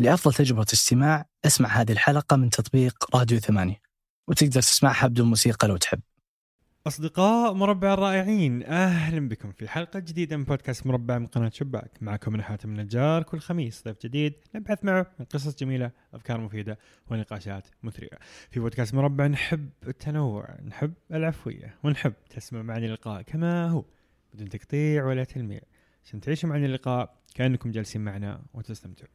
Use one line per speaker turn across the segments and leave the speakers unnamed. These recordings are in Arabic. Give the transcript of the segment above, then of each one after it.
لأفضل تجربة استماع أسمع هذه الحلقة من تطبيق راديو ثمانية وتقدر تسمعها بدون موسيقى لو تحب.
أصدقاء مربع الرائعين أهلا بكم في حلقة جديدة من بودكاست مربع من قناة شباك. معكم أنا حاتم النجار كل خميس ضيف جديد نبحث معه عن قصص جميلة أفكار مفيدة ونقاشات مثرية. في بودكاست مربع نحب التنوع نحب العفوية ونحب تسمع معنا اللقاء كما هو بدون تقطيع ولا تلميع. عشان تعيشوا معنا اللقاء كأنكم جالسين معنا وتستمتعوا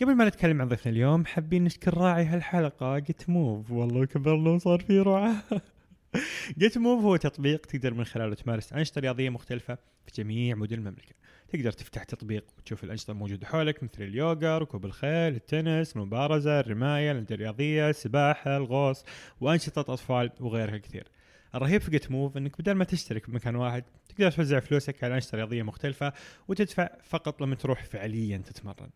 قبل ما نتكلم عن ضيفنا اليوم حابين نشكر راعي هالحلقة جيت موف والله كبرنا وصار في رعاة. جيت موف هو تطبيق تقدر من خلاله تمارس أنشطة رياضية مختلفة في جميع مدن المملكة. تقدر تفتح تطبيق وتشوف الأنشطة الموجودة حولك مثل اليوغا ركوب الخيل التنس المبارزة الرماية الأندية الرياضية السباحة الغوص وأنشطة أطفال وغيرها كثير. الرهيب في جيت موف إنك بدل ما تشترك بمكان واحد تقدر توزع فلوسك على أنشطة رياضية مختلفة وتدفع فقط لما تروح فعليا تتمرن.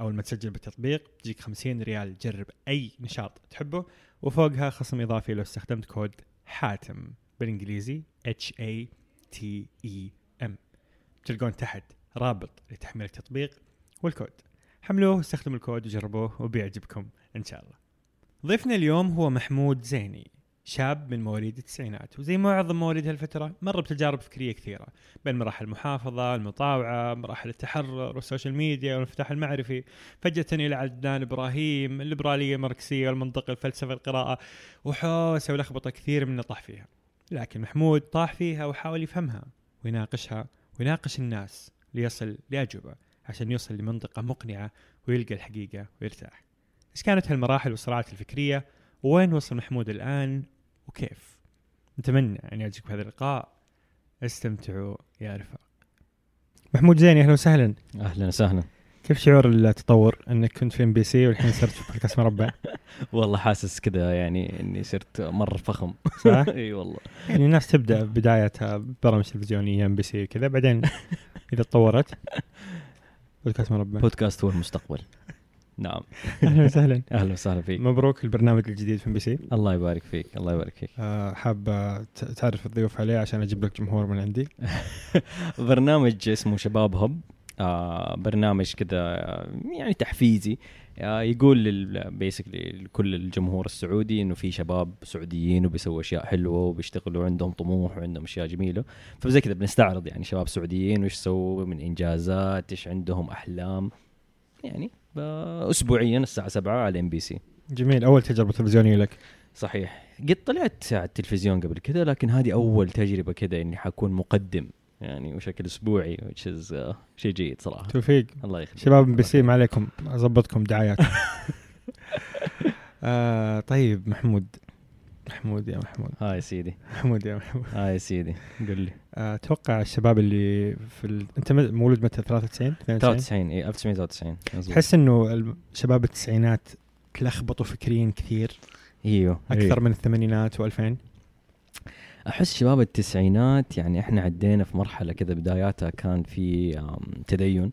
أول ما تسجل بالتطبيق تجيك 50 ريال تجرب أي نشاط تحبه وفوقها خصم إضافي لو استخدمت كود حاتم بالإنجليزي H A T E M. تلقون تحت رابط لتحميل التطبيق والكود. حملوه واستخدموا الكود وجربوه وبيعجبكم إن شاء الله. ضيفنا اليوم هو محمود زيني. شاب من مواليد التسعينات. وزي معظم مواليد هالفترة مر بتجارب فكرية كثيرة بين مراحل المحافظة المطاوعة مراحل التحرر والسوشيال ميديا والانفتاح المعرفي. فجأة إلى عدنان إبراهيم الليبرالية الماركسية والمنطق الفلسفة القراءة. وحوسة ولخبطة كثير من طاح فيها. لكن محمود طاح فيها وحاول يفهمها ويناقشها ويناقش الناس ليصل لأجوبة عشان يوصل لمنطقة مقنعة ويلقى الحقيقة ويرتاح. إيش كانت هالمراحل والصراعات الفكرية؟ وين وصل محمود الآن؟ وكيف؟ نتمنى أن يعجبكم هذا اللقاء. استمتعوا يا رفاق. محمود زين أهلا وسهلا.
أهلا وسهلا.
كيف شعور التطور؟ أنك كنت في إم بي سي والحين صرت في بودكاست مربع.
والله حاسس كذا يعني إني صرت مره فخم.
صح؟
إي والله.
يعني الناس تبدأ بدايتها برامج تلفزيونية إم بي سي وكذا بعدين إذا تطورت بودكاست مربع.
بودكاست هو المستقبل. نعم.
أهلا وسهلا.
أهلا وسهلا فيك.
مبروك البرنامج الجديد في ام بي سي
الله يبارك فيك الله يبارك فيك.
آه، حاب تعرف الضيوف عليه عشان أجيب لك جمهور من عندي؟
برنامج اسمه شباب هب. آه برنامج كذا آه، يعني تحفيزي. آه يقول basically لكل الجمهور السعودي إنه في شباب سعوديين وبيسووا أشياء حلوة وبيشتغلوا وعندهم طموح وعندهم أشياء جميلة. فزي كذا بنستعرض يعني شباب سعوديين وش سووا من إنجازات إيش عندهم أحلام. يعني اسبوعيا الساعة 7 على إم بي سي.
جميل أول تجربة تلفزيونية لك.
صحيح. قد طلعت على التلفزيون قبل كذا لكن هذه أول تجربة كذا إني حكون مقدم يعني وشكل أسبوعي which is uh, شيء جيد صراحة.
توفيق.
الله يخليك.
شباب إم بي سي ما عليكم. أظبطكم دعايات آه طيب محمود. محمود يا محمود.
هاي سيدي.
محمود يا محمود.
هاي سيدي. قل لي.
أتوقع الشباب اللي في ال... أنت مولود متى؟ 93 92
93 إي 1993 مظبوط.
تحس إنه شباب التسعينات تلخبطوا فكريا كثير.
إيوه
أكثر
أيوه.
من الثمانينات و2000
أحس شباب التسعينات يعني إحنا عدينا في مرحلة كذا بداياتها كان في تدين.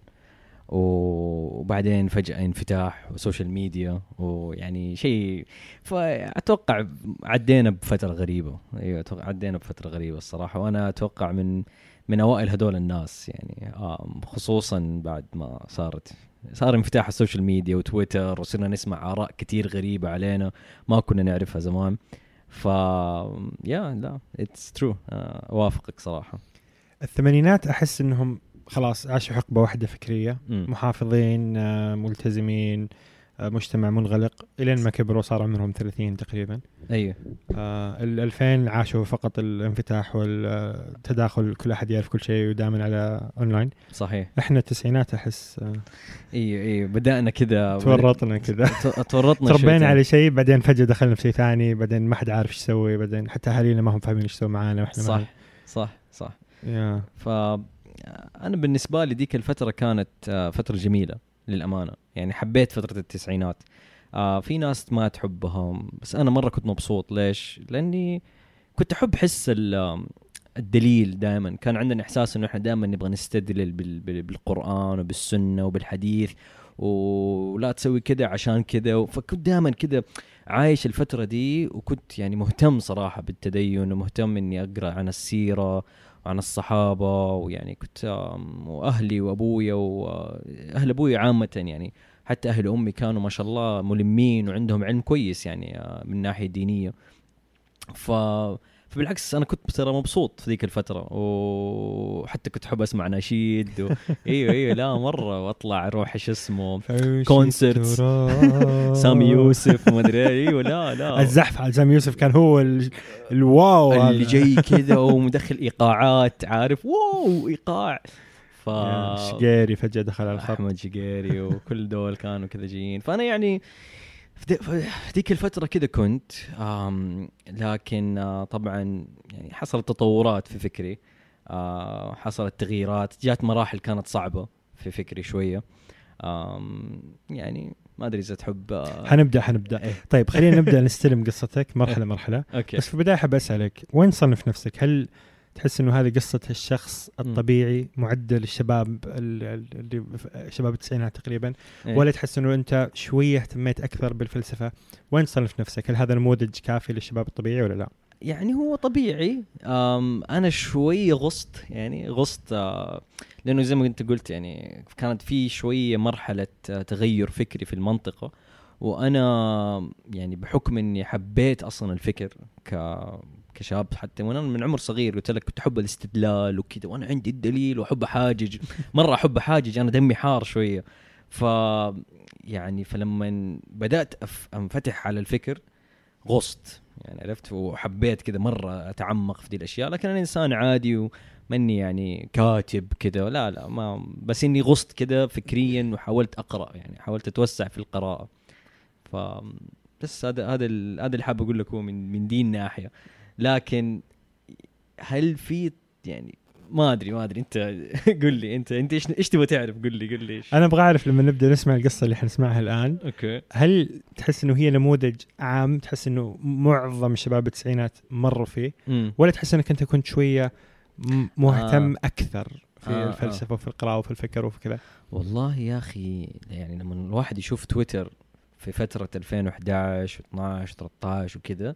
وبعدين فجأة انفتاح وسوشيال ميديا ويعني شيء فاتوقع عدينا بفترة غريبة. أيوه عدينا بفترة غريبة الصراحة وأنا أتوقع من من أوائل هذول الناس يعني خصوصا بعد ما صارت صار انفتاح السوشيال ميديا وتويتر وصرنا نسمع آراء كتير غريبة علينا ما كنا نعرفها زمان. ف yeah لا it's true أوافقك صراحة.
الثمانينات أحس إنهم خلاص عاشوا حقبة واحدة
فكرية.
محافظين آه، ملتزمين آه، مجتمع منغلق. إلين ما كبروا صار عمرهم 30 تقريبا.
أيوه
آه ال 2000 عاشوا فقط الانفتاح والتداخل كل أحد يعرف كل شيء ودائما على أونلاين.
صحيح.
إحنا التسعينات أحس آه
أيوه أيوه بدأنا كذا.
تورطنا كذا.
تورطنا
تربينا. على شيء بعدين فجأة دخلنا في شيء ثاني بعدين ما حد عارف إيش يسوي بعدين حتى أهالينا ما هم فاهمين إيش يسوي معانا وإحنا
صح صح صح.
يا.
ف أنا بالنسبة لي ديك الفترة كانت آه، فترة جميلة للأمانة. يعني حبيت فترة التسعينات. آه في ناس ما تحبها بس أنا مرة كنت مبسوط. ليش؟ لأني كنت أحب حس ال- الدليل دائما كان عندنا إحساس إنه إحنا دائما نبغى نستدلل بال- بال- بالقرآن وبالسنة وبالحديث ولا تسوي كذا عشان كذا فكنت دائما كذا عايش الفترة دي وكنت يعني مهتم صراحة بالتدين ومهتم إني أقرأ عن السيرة وعن الصحابة ويعني كنت وأهلي وأبويا واهل أبوي عامة يعني حتى أهل أمي كانوا ما شاء الله ملمين وعندهم علم كويس يعني آه، من ناحية دينية. ف فبالعكس أنا كنت ترى مبسوط في ذيك الفترة وحتى كنت أحب أسمع نشيد و... إيوه إيوه لا مرة وأطلع أروح إيش اسمه كونسرتس. سامي يوسف ما أدري إيوه لا لا.
الزحف على سامي يوسف كان هو ال- الواو
اللي. جاي كذا ومدخل إيقاعات عارف؟ واو إيقاع. ف
شقيري فجأة دخل على الخط.
أحمد شقيري وكل دول كانوا كذا جايين. فأنا يعني في ذيك الفترة كذا كنت لكن آه، طبعا يعني حصلت تطورات في فكري آه، حصلت تغييرات جات مراحل كانت صعبة في فكري شوية. يعني ما أدري إذا تحب آه،
حنبدأ حنبدأ.
إيه.
طيب خلينا نبدأ نستلم قصتك. مرحلة مرحلة.
okay.
بس في البداية احب أسألك وين تصنف نفسك؟ هل تحس إنه هذه قصة الشخص الطبيعي معدل الشباب ال- ال- اللي شباب التسعينات تقريبا
إيه.
ولا تحس إنه أنت شوية اهتميت أكثر بالفلسفة؟ وين تصنف نفسك؟ هل هذا نموذج كافي للشباب الطبيعي ولا لا؟
يعني هو طبيعي أنا شوية غصت يعني غصت آه، لأنه زي ما أنت قلت يعني كانت في شوية مرحلة آه، تغير فكري في المنطقة وأنا يعني بحكم إني حبيت أصلا الفكر ك كشاب حتى وأنا من عمر صغير قلت لك كنت أحب الاستدلال وكذا وأنا عندي الدليل وأحب أحاجج. مرة أحب أحاجج أنا دمي حار شوية. ف يعني فلما بدأت أنفتح على الفكر غصت. يعني عرفت؟ وحبيت كذا مرة أتعمق في دي الأشياء. لكن أنا إنسان عادي وماني يعني كاتب كذا لا لا ما بس إني غصت كذا فكريا وحاولت أقرأ يعني حاولت أتوسع في القراءة. ف بس هذا هذا هذا اللي حاب أقول لك هو من من دي الناحيه لكن هل في يعني ما أدري ما أدري. أنت قل لي. أنت أنت إيش إيش تبغى تعرف؟ قل لي قل لي إيش.
أنا أبغى أعرف لما نبدأ نسمع القصة اللي حنسمعها الآن.
أوكي.
هل تحس إنه هي نموذج عام؟ تحس إنه معظم شباب التسعينات مروا فيه؟
امم
ولا تحس إنك أنت كنت شوية م- مهتم
آه.
أكثر في
آه،
آه. الفلسفة وفي القراءة وفي الفكر وفي كذا؟
والله يا أخي يعني لما الواحد يشوف تويتر في فترة 2011 و12 13 وكذا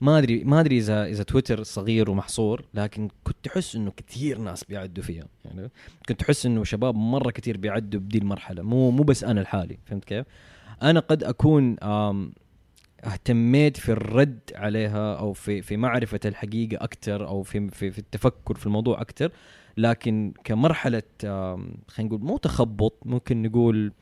ما ادري ما أدري اذا إذا تويتر صغير ومحصور لكن كنت أحس إنه كثير ناس بيعدوا فيها يعني كنت أحس إنه شباب مرة كثير بيعدوا بدي المرحلة مو مو بس أنا لحالي فهمت كيف؟ أنا قد أكون اهتميت في الرد عليها أو في في معرفة الحقيقة أكثر أو في في, في التفكر في الموضوع أكثر لكن كمرحلة خلينا نقول مو تخبط ممكن نقول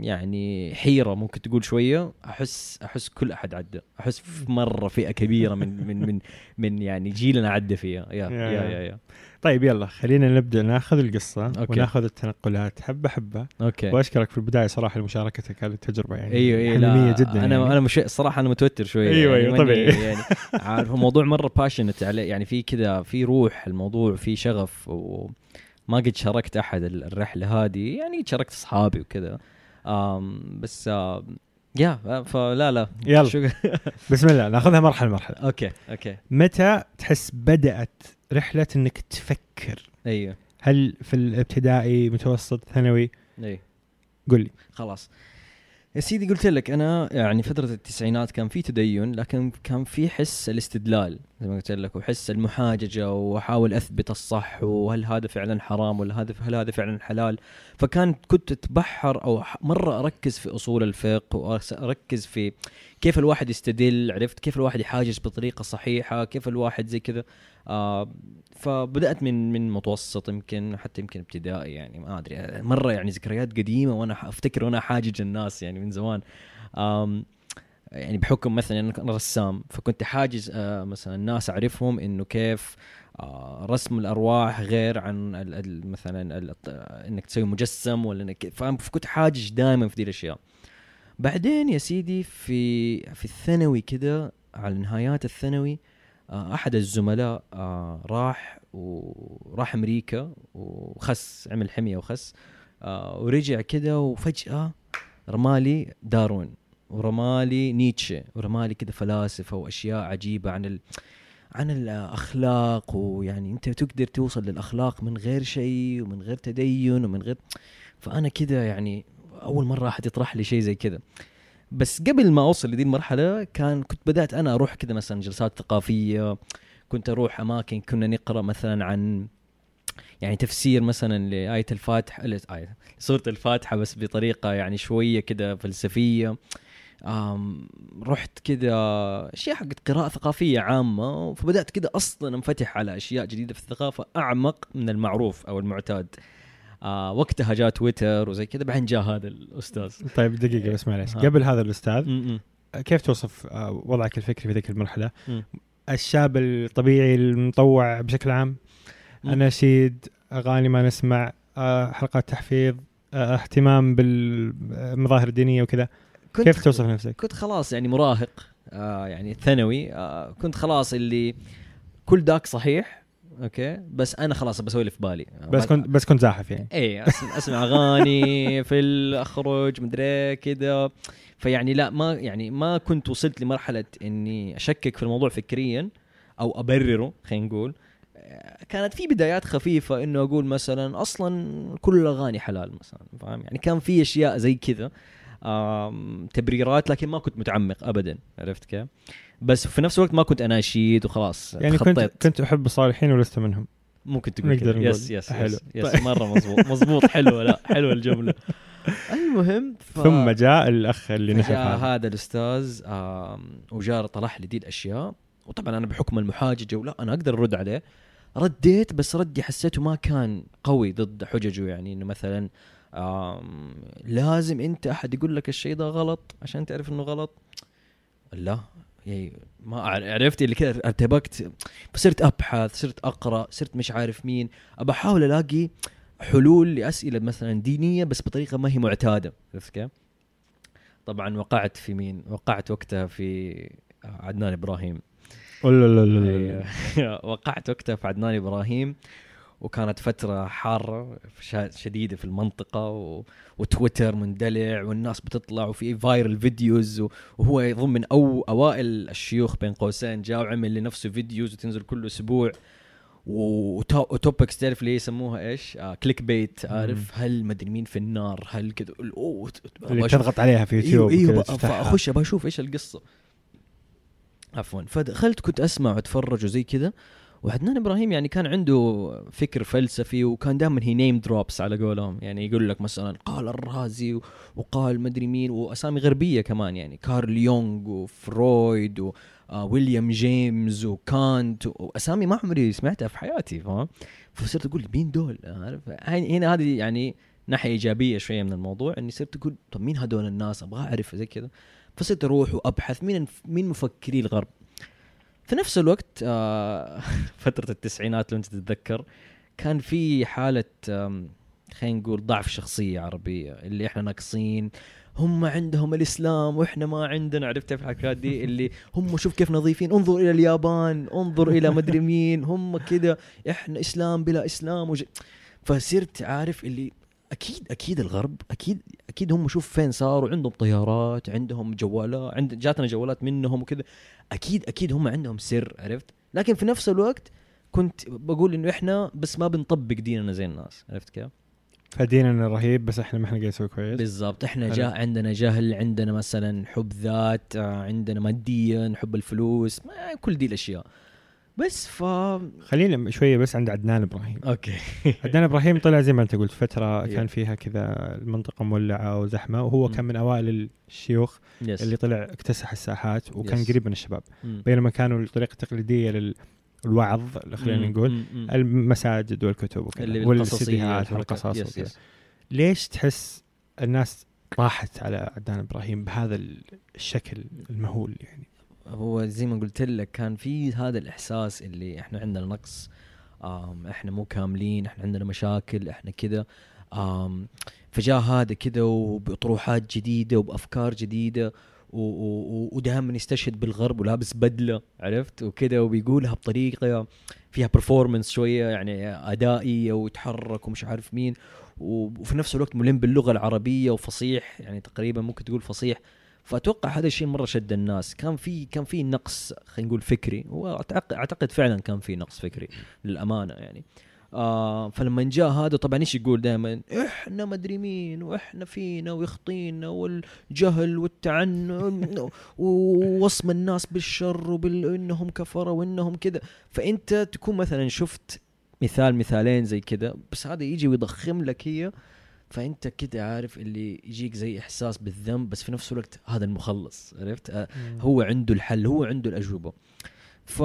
يعني حيرة ممكن تقول شوية. أحس أحس كل أحد عدى أحس في مرة فئة كبيرة من من من من يعني جيلنا عدى فيها. yeah
yeah-
yeah yeah, yeah.
طيب يلا خلينا نبدأ. ناخذ القصة
okay.
وناخذ التنقلات. حبة حبة.
أوكي.
وأشكرك في البداية صراحة لمشاركتك. هذه التجربه يعني
أيوه
أيوه
حميمية
جدا
أنا
يعني.
أنا مش صراحة أنا متوتر شوية
أيوة،
يعني.
أيوة،
ماني-
طبيعي.
يعني عارف الموضوع مرة passionate عليه. يعني في كذا في روح الموضوع في شغف وما قد شاركت أحد ال- الرحلة هذه يعني شاركت أصحابي وكذا. بس yeah فلا لا
يلا. بسم الله ناخذها مرحلة مرحلة.
okay okay.
متى تحس بدأت رحلة إنك تفكر؟
أيوه.
هل في الابتدائي متوسط ثانوي؟
أيوه
قل لي.
خلاص. يا سيدي قلت لك أنا يعني فترة التسعينات كان في تدين لكن كان في حس الاستدلال زي ما قلت لك وحس المحاججة وأحاول أثبت الصح وهل هذا فعلا حرام ولا هذا هل هذا فعلا حلال. فكان كنت أتبحر أو مرة أركز في أصول الفقه واركز في كيف الواحد يستدل عرفت؟ كيف الواحد يحاجج بطريقة صحيحة كيف الواحد زي كذا. آه فبدأت من من متوسط يمكن حتى يمكن ابتدائي يعني ما أدري. مرة يعني ذكريات قديمة وأنا أفتكر وأنا حاجج الناس يعني من زمان. آم يعني بحكم مثلا أنا رسام فكنت حاجز آه مثلا الناس أعرفهم إنه كيف آه رسم الأرواح غير عن مثلا إنك تسوي مجسم ولا انك فكنت حاجج دائما في دي الأشياء. بعدين يا سيدي في في الثانوي كده على نهايات الثانوي آه، أحد الزملاء آه، راح وراح أمريكا وخس عمل حمية وخس آه، ورجع كده وفجأة رمالي دارون ورمالي نيتشه ورمالي كده فلاسفة وأشياء عجيبة عن ال... عن الأخلاق ويعني أنت تقدر توصل للأخلاق من غير شيء ومن غير تدين ومن غير فأنا كده يعني أول مرة أحد يطرح لي شيء زي كده بس قبل ما أوصل لدي المرحلة كان كنت بدأت أنا أروح كده مثلا جلسات ثقافية كنت أروح أماكن كنا نقرأ مثلا عن يعني تفسير مثلا لآية الفاتحة آية سورة الفاتحة بس بطريقة يعني شوية كده فلسفية. رحت كده أشياء حقت قراءة ثقافية عامة فبدأت كده أصلا أنفتح على أشياء جديدة في الثقافة أعمق من المعروف أو المعتاد. آه وقتها جاء تويتر وزي كذا بعدين جاء هذا الأستاذ
طيب دقيقة بس معلش
ها.
قبل هذا الأستاذ
م- م.
كيف توصف آه، وضعك الفكري في ذيك المرحلة
م.
الشاب الطبيعي المطوع بشكل عام. اناشيد أغاني ما نسمع آه، حلقات تحفيظ آه، اهتمام بالمظاهر الدينية وكذا كيف توصف نفسك
كنت خلاص يعني مراهق آه يعني ثانوي آه كنت خلاص اللي كل داك صحيح أوكي. بس أنا خلاص بسوي اللي في بالي.
بس كنت بس كنت زاحف يعني.
اي اسمع, أسمع أغاني في اخرج مدري كذا فيعني لا ما يعني ما كنت وصلت لمرحلة إني أشكك في الموضوع فكريا أو أبرره خلينا نقول. كانت في بدايات خفيفة إنه أقول مثلا أصلا كل الأغاني حلال مثلا فاهم؟ يعني كان في أشياء زي كذا. تبريرات لكن ما كنت متعمق ابدا عرفت كيف؟ بس في نفس الوقت ما كنت اناشيد وخلاص
يعني كنت
تخطيت.
كنت أحب الصالحين ولست منهم
ممكن تقول
نقدر نقول.
yes yes
حلو.
yes, yes
طيب.
مرة مزبوط مزبوط حلوة لا حلوة الجملة المهم ف...
ثم جاء الأخ اللي
جاء
هذا
الأستاذ آم، وجاء طرح لي دي الأشياء وطبعا أنا بحكم المحاججه ولا أنا أقدر أرد عليه رديت بس ردي حسيته ما كان قوي ضد حججه يعني إنه مثلا لازم انت احد يقول لك الشيء ده غلط عشان تعرف انه غلط؟ لا. يعني ما عرفت اللي كذا ارتبكت فصرت ابحث صرت اقرأ صرت مش عارف مين. أبى أحاول ألاقي حلول لأسئلة مثلا دينية بس بطريقة ما هي معتادة. عرفت كيف؟ طبعا وقعت في مين؟ وقعت وقتها في عدنان إبراهيم.
لا لا لا لا.
أيوة. وقعت وقتها في عدنان إبراهيم. وكانت فترة حارة شديدة في المنطقة و... وتويتر مندلع والناس بتطلع وفي viral videos و... وهو يظن من أو أوائل الشيوخ بين قوسين جاء وعمل لنفسه videos وتنزل كل أسبوع. و topics تعرف ليه يسموها إيش؟ آه clickbait عارف هل مدري مين في النار؟ هل كذا اوه
اللي تضغط عليها في يوتيوب
إيوه,
تفتحها.
فاخش أبغى أشوف إيش القصة. عفوا. فدخلت كنت أسمع وأتفرج وزي كذا وعدنان إبراهيم يعني كان عنده فكر فلسفي وكان دائما he name drops على قولهم. يعني يقول لك مثلا قال الرازي وقال مدري مين وأسامي غربية كمان يعني كارل يونغ وفرويد وويليام جيمس وكانت وأسامي ما عمري سمعتها في حياتي فاهم؟ فصرت أقول مين دول؟ عارف؟ هنا هذه يعني ناحية إيجابية شوية من الموضوع إني صرت أقول طب مين هدول الناس؟ أبغى أعرف زي كذا. فصرت أروح وأبحث مين مين مفكري الغرب؟ في نفس الوقت آه فترة التسعينات لو انت تتذكر كان في حالة خلينا نقول ضعف شخصية عربية اللي إحنا ناقصين هم عندهم الإسلام وإحنا ما عندنا عرفت في الحكايات دي؟ اللي هم شوف كيف نظيفين انظر إلى اليابان انظر إلى مدري مين هم كذا إحنا إسلام بلا إسلام وج... فصرت عارف اللي أكيد أكيد الغرب أكيد أكيد هم شوف فين صاروا عندهم طيارات عندهم جوالات عند جاتنا جوالات منهم وكذا. أكيد أكيد هم عندهم سر عرفت؟ لكن في نفس الوقت كنت بقول إنه إحنا بس ما بنطبق ديننا زي الناس عرفت كيف؟
فديننا رهيب بس إحنا ما إحنا قاعدين نسوي كويس.
بالضبط
إحنا.
جاء عندنا جهل عندنا مثلا حب ذات آه، عندنا ماديا حب الفلوس ما كل دي الأشياء. بس ف
خلينا شوية بس عند عدنان إبراهيم
okay
عدنان إبراهيم طلع زي ما أنت قلت
فترة.
كان فيها كذا المنطقة مولعة وزحمة وهو
مم.
كان من أوائل الشيوخ
yes
اللي طلع اكتسح الساحات وكان
Yes.
قريب من الشباب
مم.
بينما كانوا الطريقة التقليدية للوعظ خلينا
مم.
نقول
مم. مم.
المساجد والكتب وكذا والسيديهات والقصص.
yes
وكذا.
yes
ليش تحس الناس طاحت على عدنان إبراهيم بهذا الشكل المهول يعني
هو زي ما قلت لك كان في هذا الإحساس اللي إحنا عندنا نقص إحنا مو كاملين إحنا عندنا مشاكل إحنا كذا. فجاء هذا كذا وبطروحات جديدة وبأفكار جديدة ودائما يستشهد بالغرب ولابس بدلة عرفت؟ وكذا وبيقولها بطريقة فيها برفورمانس شوية يعني ادائي ويتحرك ومش عارف مين. وفي نفس الوقت ملم باللغة العربية وفصيح يعني تقريبا ممكن تقول فصيح. فأتوقع هذا الشيء مرة شد الناس. كان في كان في نقص خلينا نقول فكري. واعتقد اعتقد فعلا كان في نقص فكري للأمانة يعني. آه فلما جاء هذا طبعا إيش يقول دائما؟ إحنا مدري مين وإحنا فينا ويخطينا والجهل والتعنن ووصم الناس بالشر وبإنهم كفره وإنهم كذا. فأنت تكون مثلا شفت مثال مثالين زي كذا بس هذا يجي ويضخم لك هي فأنت كده عارف اللي يجيك زي إحساس بالذنب بس في نفس الوقت هذا المخلص عرفت؟ آه، هو عنده الحل هو عنده الأجوبة. ف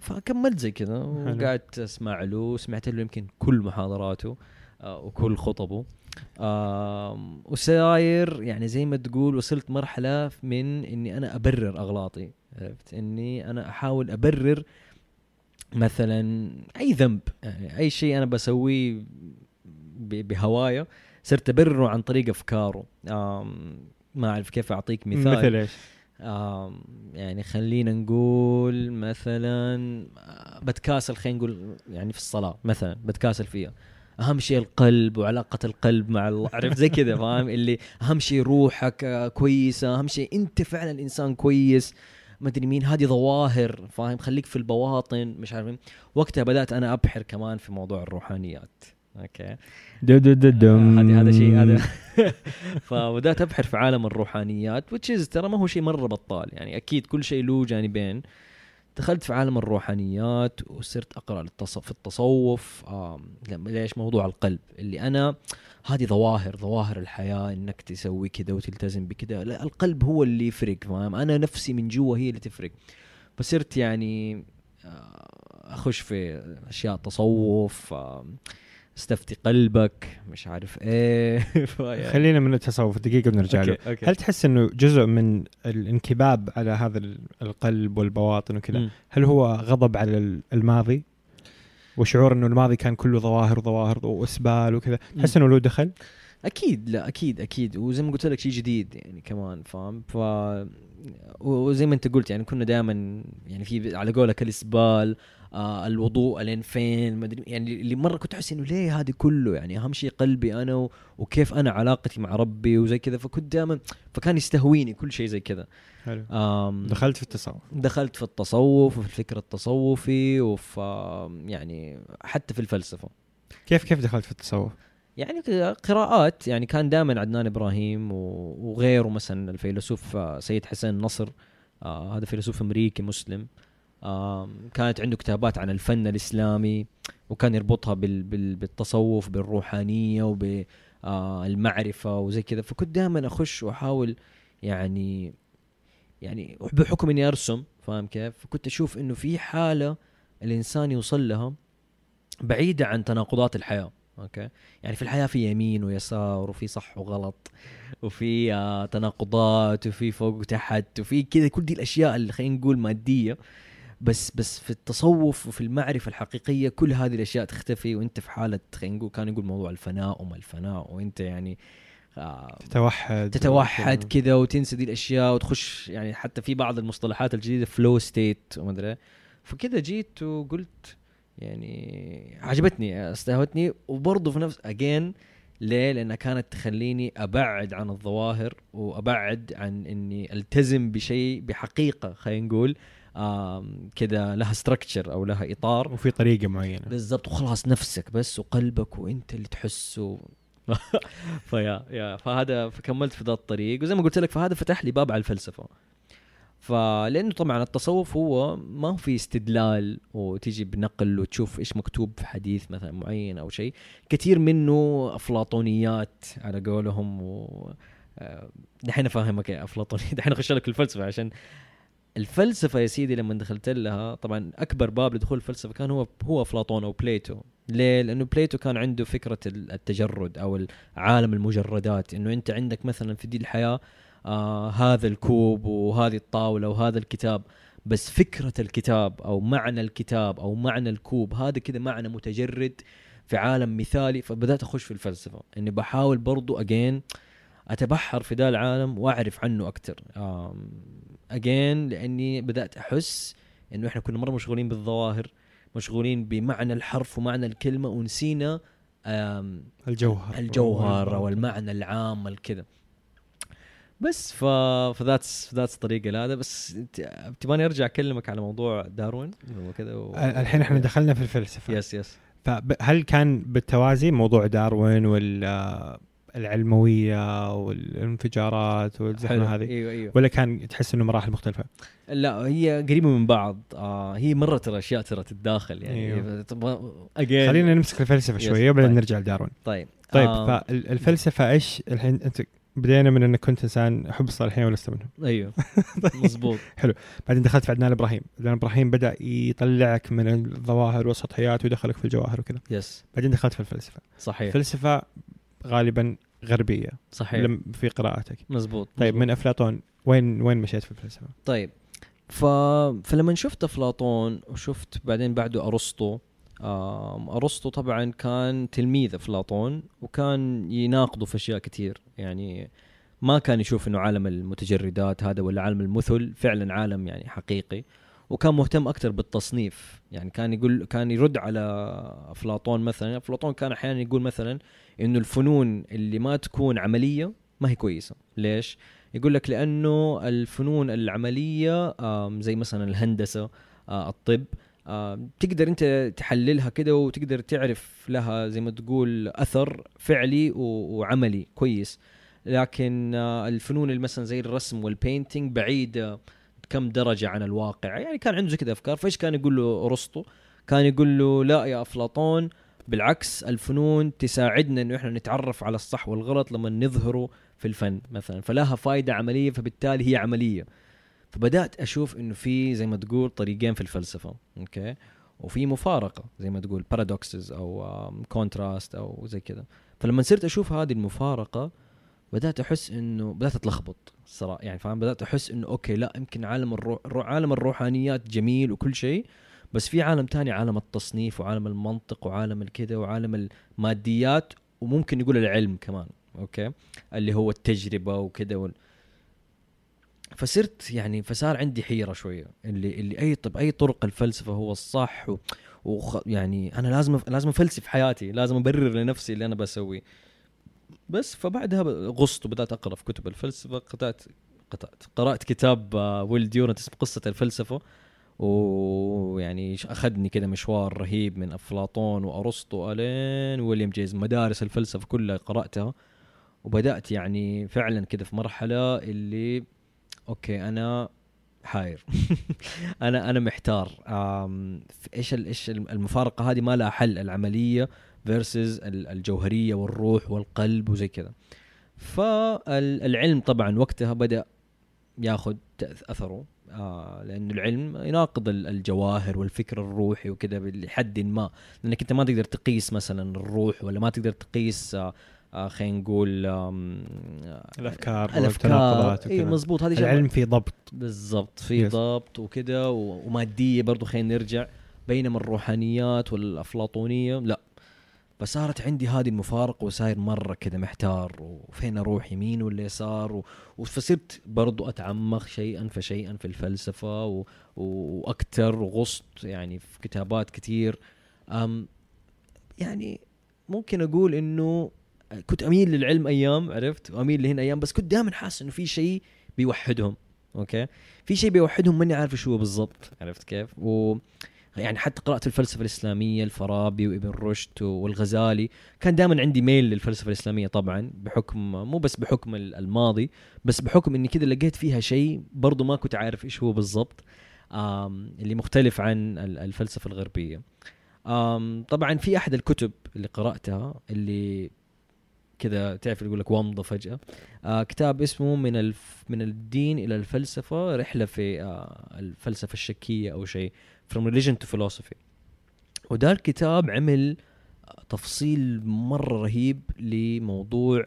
فكملت زي كذا وقعدت أسمع له سمعت له يمكن كل محاضراته آه، وكل خطبه. آم، وساير يعني زي ما تقول وصلت مرحلة من إني أنا أبرر أغلاطي عرفت؟ إني أنا أحاول أبرر مثلا أي ذنب يعني أي شيء أنا بسويه بهوايا صرت ابرره عن طريق أفكاره. ما أعرف كيف أعطيك مثال.
مثل
إيش؟ يعني خلينا نقول مثلا آه، بتكاسل خلينا نقول يعني في الصلاة مثلا بتكاسل فيها. أهم شيء القلب وعلاقة القلب مع الله عرفت؟ زي كذا فاهم؟ اللي أهم شيء روحك آه، كويسة أهم شيء أنت فعلا إنسان كويس. ما أدري مين هذه ظواهر فاهم؟ خليك في البواطن مش عارف. وقتها بدأت أنا أبحر كمان في موضوع الروحانيات. okay.
دو دو دو دم.
هذه هذا شيء هذا. فبدات ابحر في عالم الروحانيات is ترى ما هو شيء مرة بطال. يعني أكيد كل شيء له جانبين دخلت في عالم الروحانيات وصرت أقرأ في التصوف. ليش موضوع القلب؟ اللي أنا هذه ظواهر ظواهر الحياة إنك تسوي كذا وتلتزم بكذا. لا القلب هو اللي يفرق فاهم؟ أنا نفسي من جوا هي اللي تفرق. فصرت يعني آه، أخش في أشياء تصوف استفتي قلبك مش عارف إيه. فيعني-
خلينا من التصوف دقيقة بنرجع له.
أوكي،.
هل تحس إنه جزء من الانكباب على هذا ال- القلب والبواطن وكذا. هل هو غضب على ال- الماضي؟ وشعور إنه الماضي كان كله ظواهر ظواهر وإسبال وكذا تحس إنه له دخل؟
أكيد لا أكيد أكيد. وزي ما قلت لك شيء جديد يعني كمان فاهم؟ ف وزي ما أنت قلت يعني كنا دائما يعني في على قولك الإسبال آه الوضوء الين فين ما أدري يعني اللي مرة كنت أحس إنه ليه هذه كله؟ يعني أهم شيء قلبي أنا وكيف أنا علاقتي مع ربي وزي كذا. فكنت دائما فكان يستهويني كل شيء زي كذا.
حلو. دخلت في التصوف.
دخلت في التصوف وفي الفكر التصوفي وفي يعني حتى في الفلسفة.
كيف كيف دخلت في التصوف؟
يعني قراءات يعني كان دائما عدنان إبراهيم وغيره مثلا الفيلسوف آه، سيد حسين نصر آه هذا فيلسوف أمريكي مسلم. كانت عنده كتابات عن الفن الإسلامي وكان يربطها بال بال بالتصوف بالروحانية وبالمعرفه وزي كذا. فكنت دائما أخش وأحاول يعني يعني بحكم إني أرسم فاهم كيف؟ فكنت أشوف إنه في حالة الإنسان يوصل لها بعيدة عن تناقضات الحياة أوكي؟ يعني في الحياة في يمين ويسار وفي صح وغلط وفي آه تناقضات وفي فوق وتحت وفي كذا كل دي الأشياء اللي خلينا نقول مادية. بس بس في التصوف وفي المعرفة الحقيقية كل هذه الأشياء تختفي وأنت في حالة خلينا نقول كان يقول موضوع الفناء وما الفناء وأنت يعني آه
تتوحد
تتوحد كذا وتنسى دي الأشياء وتخش يعني حتى في بعض المصطلحات الجديدة فلو ستيت وما أدري. فكذا جيت وقلت يعني عجبتني استهوتني وبرضه في نفس اجين ليه؟ لأنها كانت تخليني أبعد عن الظواهر وأبعد عن إني ألتزم بشيء بحقيقة خلينا نقول كذا لها structure أو لها إطار.
وفي طريقة معينة.
بالضبط وخلاص نفسك بس وقلبك وأنت اللي تحس و... ف yeah yeah فهذا فكملت في ذا الطريق. وزي ما قلت لك فهذا فتح لي باب على الفلسفة. فلأنه طبعا التصوف هو ما هو في استدلال وتيجي بنقل وتشوف إيش مكتوب في حديث مثلا معين أو شيء. كثير منه أفلاطونيات على قولهم و آه، دحين أفهمك يا افلاطوني دحين أخش لك الفلسفة عشان الفلسفة يا سيدي لما دخلت لها طبعا أكبر باب لدخول الفلسفة كان هو هو افلاطون أو Plato. ليه؟ لأنه Plato كان عنده فكرة ال- التجرد أو عالم المجردات. إنه أنت عندك مثلا في دي الحياة آه هذا الكوب وهذه الطاولة وهذا الكتاب. بس فكرة الكتاب أو معنى الكتاب أو معنى الكوب هذا كذا معنى متجرد في عالم مثالي. فبدأت أخش في الفلسفة. إني بحاول برضو again أتبحر في ذا العالم وأعرف عنه أكثر again لأني بدأت أحس إنه إحنا كنا مرة مشغولين بالظواهر مشغولين بمعنى الحرف ومعنى الكلمة ونسينا
الجوهر.
الجوهر أو المعنى العام الكذا بس ف ف that's that's طريقة لهذا. بس تبغاني أرجع أكلمك على موضوع داروين؟ وكذا و...
الحين إحنا دخلنا في الفلسفة.
يس يس
فهل كان بالتوازي موضوع داروين وال العلموية والانفجارات
حلو.
والزحمه هذه.
أيوه أيوه.
ولا كان تحس إنه مراحل مختلفة؟
لا هي قريبة من بعض. آه هي مرة ترى أشياء ترى تتداخل يعني.
أيوه. خلينا نمسك
الفلسفة.
شوية وبعدين
طيب.
نرجع لدارون
طيب.
طيب
آه.
فالفلسفه إيش الحين؟ أنت بدينا من إنك كنت إنسان احب الصالحين ولست منهم.
أيوه. مزبوط
بعدين دخلت في عدنان إبراهيم. عدنان إبراهيم بدأ يطلعك من الظواهر والسطحيات ويدخلك في الجواهر وكذا.
يس
بعدين دخلت في الفلسفة.
صحيح.
الفلسفة غالبا غربية.
صحيح.
لم في قراءتك.
مزبوط
طيب
مزبوط.
من أفلاطون وين وين مشيت في الفلسفة؟
طيب ف... فلما شفت أفلاطون وشفت بعدين بعده أرسطو أرسطو طبعا كان تلميذ أفلاطون وكان يناقضه في أشياء كثير. يعني ما كان يشوف إنه عالم المتجردات هذا ولا عالم المثل فعلا عالم يعني حقيقي. وكان مهتم أكثر بالتصنيف. يعني كان يقول كان يرد على أفلاطون مثلا أفلاطون كان أحيانا يقول مثلا إنه الفنون اللي ما تكون عملية ما هي كويسة. ليش؟ يقول لك لأنه الفنون العملية زي مثلا الهندسة آه، الطب تقدر أنت تحللها كده وتقدر تعرف لها زي ما تقول أثر فعلي وعملي كويس. لكن آه، الفنون مثلا زي الرسم وال painting بعيدة كم درجة عن الواقع. يعني كان عنده كده أفكار. فإيش كان يقول له أرسطو؟ كان يقول له لا يا أفلاطون بالعكس الفنون تساعدنا إنه إحنا نتعرف على الصح والغلط لما نظهره في الفن مثلا. فلها فائده عملية فبالتالي هي عملية. فبدأت أشوف إنه في زي ما تقول طريقين في الفلسفة. أوكي؟ وفي مفارقة زي ما تقول paradoxes أو contrast أو زي كذا. فلما صرت أشوف هذه المفارقة بدأت أحس إنه بدأت أتلخبط الصراحه يعني فاهم؟ بدأت أحس إنه أوكي لا يمكن عالم الروح الرو- عالم الروحانيات جميل وكل شيء بس في عالم تاني عالم التصنيف وعالم المنطق وعالم الكذا وعالم الماديات وممكن نقول العلم كمان أوكي؟ اللي هو التجربة وكذا وال... فصرت يعني فصار عندي حيرة شوية اللي اللي أي طب أي طرق الفلسفة هو الصح و... وخ... يعني أنا لازم أف... لازم أفلسف حياتي لازم أبرر لنفسي اللي أنا بسويه. بس فبعدها غصت وبدأت أقرأ في كتب الفلسفة قرات قرات, قرأت كتاب آه، ويل ديورنت اسمه قصة الفلسفة. ويعني أخذني كده مشوار رهيب من أفلاطون وأرسطو إلين ويليام جيمس مدارس الفلسفة كلها قرأتها. وبدأت يعني فعلا كده في مرحلة اللي أوكي أنا حاير. أنا أنا محتار. إيش إيش المفارقة هذه ما لها حل. العملية فيرسز الجوهرية والروح والقلب وزي كذا. فالعلم طبعا وقتها بدأ ياخذ أثره. آه لأنه العلم يناقض ال- الجواهر والفكر الروحي وكذا لحد ما. لأنك أنت ما تقدر تقيس مثلا الروح ولا ما تقدر تقيس آه آه خلينا نقول آه،
الأفكار
الأفكار.
والتناقضات
اي مزبوط هذه
العلم في ضبط.
بالضبط. في
Yes.
ضبط وكذا ومادية برضو. خلينا نرجع. بينما الروحانيات والأفلاطونية لا. فصارت عندي هذه المفارقه وصاير مرة كذا محتار وفين أروح يمين ولا يسار؟ و... فصرت برضو أتعمق شيئا فشيئا في الفلسفة و... وأكثر وغصت يعني في كتابات كثير أم يعني ممكن أقول إنه كنت أميل للعلم أيام عرفت؟ وأميل لهنا أيام بس كنت دائما حاسس إنه في شيء بيوحدهم أوكي؟ في شيء بيوحدهم ماني عارف شو هو بالضبط عرفت كيف؟ و يعني حتى قرات الفلسفة الإسلامية الفارابي وإبن رشد والغزالي كان دائما عندي ميل للفلسفة الإسلامية طبعا بحكم مو بس بحكم ال- الماضي بس بحكم إني كذا لقيت فيها شيء برضو ما كنت عارف إيش هو بالضبط اللي مختلف عن ال- الفلسفة الغربية. آم، طبعا في أحد الكتب اللي قرأتها اللي كذا تعرف يقول لك ومضه فجأة آه كتاب اسمه من الف من الدين إلى الفلسفة رحلة في آه الفلسفة الشكية أو شيء. From religion to philosophy. وده الكتاب عمل تفصيل مرة رهيب لموضوع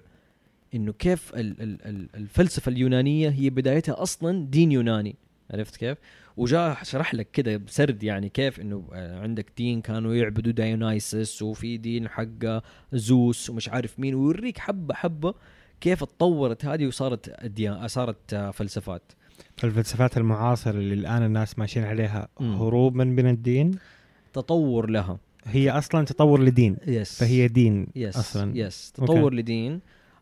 إنه كيف ال- ال- ال- الفلسفة اليونانية هي بدايتها أصلا دين يوناني. عرفت كيف؟ وجاء شرح لك كده بسرد يعني كيف إنه آه، عندك دين كانوا يعبدوا دايونايسس وفي دين حق زوس ومش عارف مين. ويوريك حبة حبة كيف اتطورت هذه وصارت صارت آه، فلسفات.
الفلسفات المعاصرة اللي الآن الناس ماشيين عليها
مم.
هروبا من الدين؟
تطور لها.
هي أصلا تطور لدين.
yes
فهي دين
yes
أصلا.
yes
أوكي.
تطور لدين.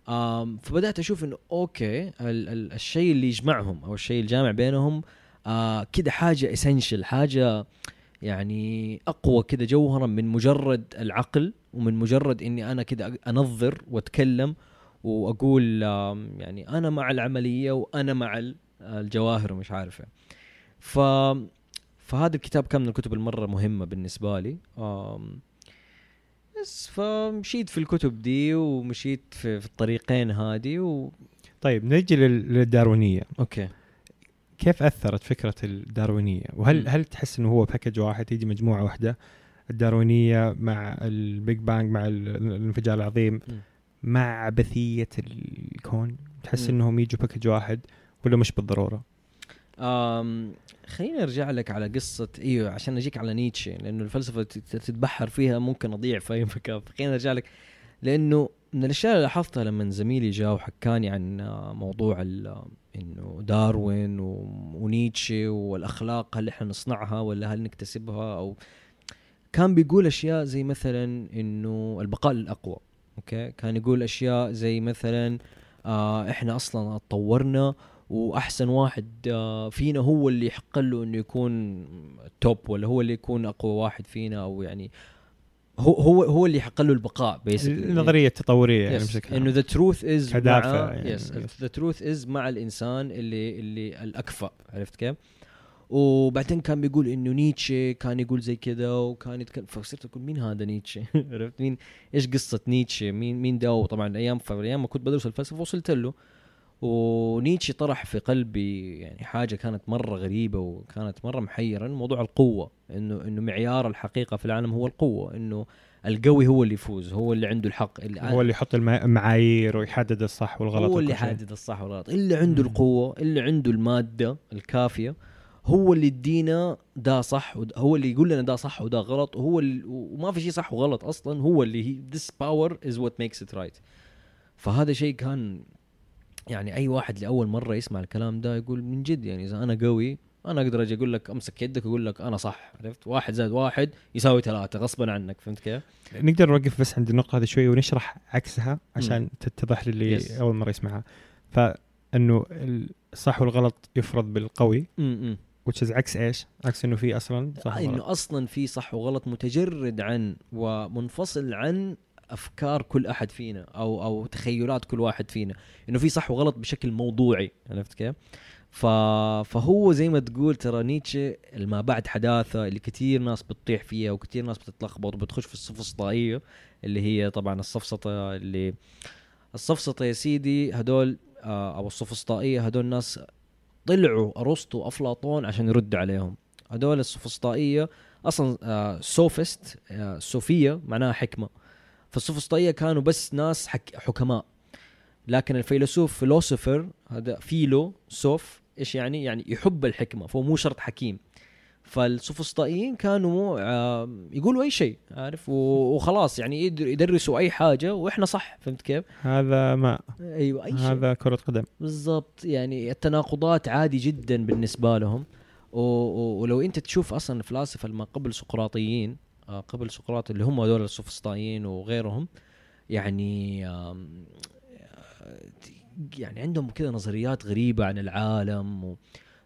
آم فبدأت أشوف إنه أوكي ال ال الشيء اللي يجمعهم أو الشيء الجامع بينهم آه كده حاجة اسينشال حاجة يعني أقوى كده جوهرا من مجرد العقل ومن مجرد إني أنا كده أنظر وأتكلم وأقول يعني أنا مع العملية وأنا مع الجواهر ومش عارف إيه. ف فهذا الكتاب كان من الكتب المرة مهمة بالنسبة لي بس فمشيت في الكتب دي ومشيت في, في الطريقين هذه و...
طيب نجي لل- للداروينية
أوكي
كيف أثرت فكرة الداروينية وهل
مم.
هل تحس إنه هو package واحد تيجي مجموعة واحدة الداروينية مع ال Big Bang مع ال- الانفجار العظيم
مم.
مع عبثيه الكون تحس
مم.
إنهم يجوا package واحد ولا مش بالضرورة؟
آم خليني أرجع لك على قصة إيوه عشان أجيك على نيتشه لأنه الفلسفة تت- تتبحر فيها ممكن أضيع في أي مكان. خليني أرجع لك لأنه من الأشياء اللي لاحظتها لما زميلي جاء وحكاني عن موضوع إنه داروين ونيتشه والأخلاق هل إحنا نصنعها ولا هل نكتسبها؟ أو كان بيقول أشياء زي مثلا إنه البقاء للأقوى أوكي؟ كان يقول أشياء زي مثلا آه إحنا أصلا اتطورنا وأحسن واحد آه فينا هو اللي يحق له إنه يكون توب ولا هو اللي يكون أقوى واحد فينا أو يعني هو هو هو اللي يحق له البقاء basically
النظرية التطورية يعني. بشكل إنه.
the truth is
كدافع
مع. yes the truth is مع الإنسان اللي اللي الأكفأ عرفت كيف؟ وبعدين كان بيقول إنه نيتشه كان يقول زي كذا وكان يتكلم فصرت أقول مين هذا نيتشه؟ عرفت مين إيش قصة نيتشه؟ مين مين ده وطبعا أيام في أيام ما كنت بدرس الفلسفة وصلت له ونيتشه طرح في قلبي يعني حاجة كانت مرة غريبة وكانت مرة محيرة موضوع القوة إنه إنه معيار الحقيقة في العالم هو القوة إنه القوي هو اللي يفوز هو اللي عنده الحق اللي
هو اللي يحط الم- المعايير ويحدد الصح والغلط
هو اللي. يحدد الصح والغلط اللي عنده. القوة اللي عنده المادة الكافية هو اللي يدينا ده صح هو اللي يقول لنا ده صح وده غلط وهو اللي وما في شيء صح وغلط أصلا هو اللي هي this power is what makes it right فهذا شيء كان يعني أي واحد لأول مرة يسمع الكلام ده يقول من جد يعني إذا أنا قوي أنا أقدر أجي أقول لك أمسك يدك وأقول لك أنا صح عرفت واحد زائد واحد يساوي ثلاثة غصبا عنك فهمت كيف؟
نقدر نوقف بس عند النقطة هذه شوي ونشرح عكسها عشان تتضح للي
Yes.
أول مرة يسمعها فإنه الصح والغلط يفرض بالقوي which is عكس إيش؟ عكس إنه في أصلا صح وغلط
إنه أصلا في صح وغلط متجرد عن ومنفصل عن أفكار كل أحد فينا أو أو تخيلات كل واحد فينا. إنه في صح وغلط بشكل موضوعي عرفت كيف؟ ف... فهو زي ما تقول ترى نيتشه ما بعد حداثة اللي كثير ناس بتطيح فيها وكثير ناس بتتلخبط وبتخش في السفسطائيه اللي هي طبعا السفسطه اللي السفسطه يا سيدي هدول آه، أو السفسطائيه هدول ناس طلعوا أرسطو وافلاطون عشان يرد عليهم. هدول السفسطائيه أصلا آه سوفست آه صوفيه معناها حكمة. فالسفسطائيه كانوا بس ناس حك حكماء. لكن الفيلسوف فيلوسوفر هذا فيلو سوف إيش يعني؟ يعني يحب الحكمة فهو مو شرط حكيم. فالسفسطائيين كانوا يقولوا أي شيء عارف؟ وخلاص يعني يدر- يدرسوا أي حاجة وإحنا صح فهمت كيف؟
هذا ما
أيوه أي شيء.
هذا كرة قدم.
بالضبط يعني التناقضات عادي جدا بالنسبة لهم. ولو أنت تشوف أصلا الفلاسفة ما قبل سقراطيين قبل سقراط اللي هم هذول السوفسطائيين وغيرهم يعني يعني عندهم كذا نظريات غريبة عن العالم و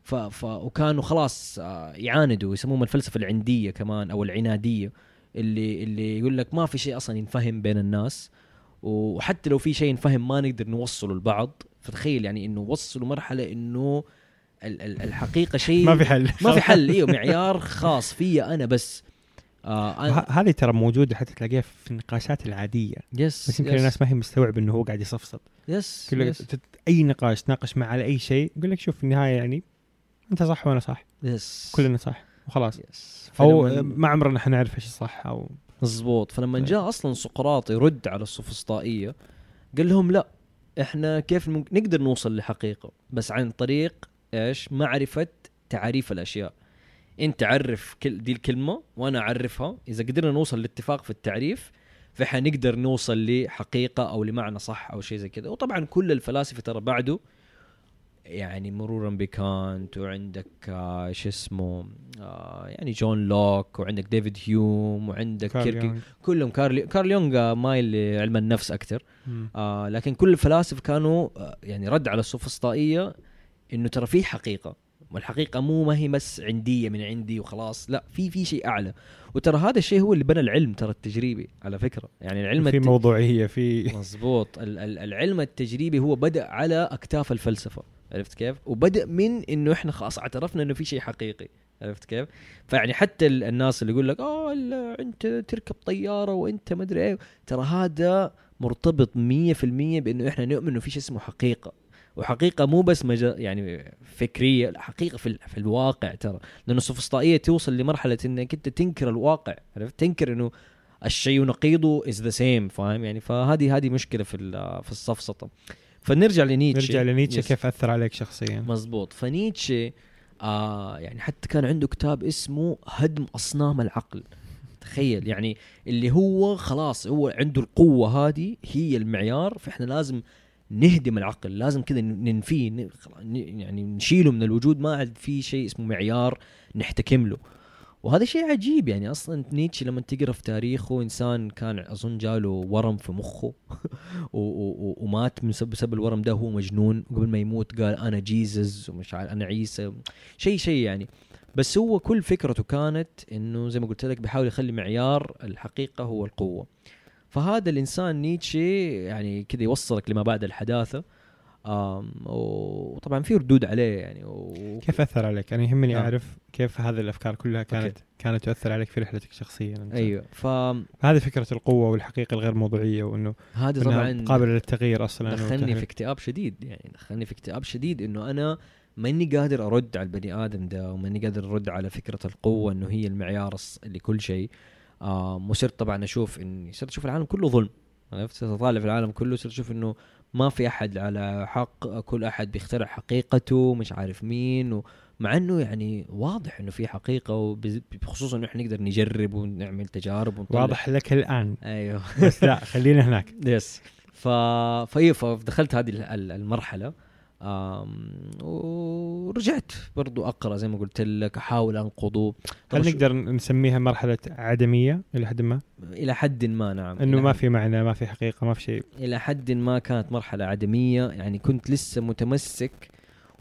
ف ف وكانوا خلاص آه، يعاندوا يسموهم الفلسفة العندية كمان أو العنادية اللي اللي يقول لك ما في شيء أصلا ينفهم بين الناس وحتى لو في شيء نفهم ما نقدر نوصله لبعض فتخيل يعني إنه وصلوا مرحلة إنه ال- ال- الحقيقة شيء
ما في حل.
ما في حل. إيوه معيار خاص في أنا بس. آه
هذه ترى موجودة حتى تلاقيها في النقاشات العادية.
yes
بس يمكن
yes.
الناس ما هي مستوعب إنه هو قاعد يسفسط.
yes,
yes, أي نقاش تناقش معه على أي شيء يقول لك شوف في النهاية يعني أنت صح وأنا صح.
yes.
كلنا صح وخلاص. yes.
أو
ما عمرنا حنعرف إيش الصح أو
مزبوط. فلما
إيه.
جاء أصلا سقراط يرد على السفسطائيه قال لهم لا إحنا كيف نقدر نوصل لحقيقة بس عن طريق إيش؟ معرفة تعاريف الأشياء. انت عرف لي دي الكلمة وأنا أعرفها. إذا قدرنا نوصل لاتفاق في التعريف فحنقدر نوصل لحقيقة أو لمعنى صح أو شيء زي كذا. وطبعا كل الفلاسفة ترى بعده يعني مرورا بكانت وعندك آه شو اسمه آه يعني جون لوك وعندك ديفيد هيوم وعندك
يونغ.
كلهم كارل كارل يونغ مايل لعلم النفس
أكثر.
آه لكن كل الفلاسفة كانوا آه يعني رد على السوفسطائية إنه ترى في حقيقة. والحقيقة مو ما هي بس عنديه من عندي وخلاص لا في في شيء أعلى. وترى هذا الشيء هو اللي بنى العلم ترى التجريبي على فكرة. يعني العلم
في
الت-
موضوعية في
مظبوط ال- ال- العلم التجريبي هو بدأ على أكتاف الفلسفة عرفت كيف؟ وبدأ من إنه إحنا خلاص اعترفنا إنه في شيء حقيقي عرفت كيف؟ فيعني حتى ال- الناس اللي يقول لك آه أنت تركب طيارة وأنت ما أدري إيه. ترى هذا مرتبط 100% بإنه إحنا نؤمن إنه في شيء اسمه حقيقة. وحقيقة مو بس مجا يعني فكرية حقيقة في, ال- في الواقع ترى. لأنه السوفسطائية توصل لمرحلة إنك أنت تنكر الواقع عرفت؟ تنكر إنه الشيء نقيضه is the same فاهم؟ يعني فهذه هذه مشكلة في ال- في السفسطه فنرجع لنيتشه.
نرجع لنيتشه
yes.
كيف أثر عليك شخصيا.
مزبوط. فنيتشه آه يعني حتى كان عنده كتاب اسمه هدم أصنام العقل. تخيل يعني اللي هو خلاص هو عنده القوة هذه هي المعيار فإحنا لازم نهدم العقل لازم كذا ننفيه يعني نشيله من الوجود. ما عاد في شيء اسمه معيار نحتكم له. وهذا شيء عجيب يعني. أصلا نيتشه لما تقرأ في تاريخه إنسان كان أظن جاله ورم في مخه ومات بسبب الورم ده هو مجنون. قبل ما يموت قال أنا جيزز ومش عارف أنا عيسى. شيء شيء يعني. بس هو كل فكرته كانت إنه زي ما قلت لك بيحاول يخلي معيار الحقيقة هو القوة. فهذا الإنسان نيتشه يعني كذا يوصلك لما بعد الحداثة وطبعا في ردود عليه يعني و...
كيف أثر عليك؟ أنا يهمني
آه.
أعرف كيف هذه الأفكار كلها كانت كانت تؤثر عليك في رحلتك شخصيا أنت.
أيوه فهذا
هذه فكرة القوة والحقيقة الغير موضوعية وإنه إنها
طبعا
قابلة للتغيير أصلا
دخلني. في اكتئاب شديد يعني دخلني في اكتئاب شديد إنه أنا ماني قادر أرد على البني آدم ده وماني قادر أرد على فكرة القوة إنه هي المعيار لكل شيء آه وصرت طبعا أشوف اني صرت أشوف العالم كله ظلم. عرفت؟ صرت اطالع في العالم كله صرت أشوف إنه ما في أحد على حق كل أحد بيخترع حقيقته مش عارف مين و مع إنه يعني واضح إنه في حقيقة بخصوصا إنه إحنا نقدر نجرب ونعمل تجارب ونطلع.
واضح لك الآن.
أيوه.
بس لا خلينا هناك.
يس ف فدخلت هذه ال- ال- المرحلة. ورجعت برضو أقرأ زي ما قلت لك أحاول أنقضه.
هل نقدر نسميها مرحلة عدمية إلى حد ما؟
إلى حد ما نعم. إنه
ما في معنى ما في حقيقة ما في شيء.
إلى حد ما كانت مرحلة عدمية يعني كنت لسه متمسك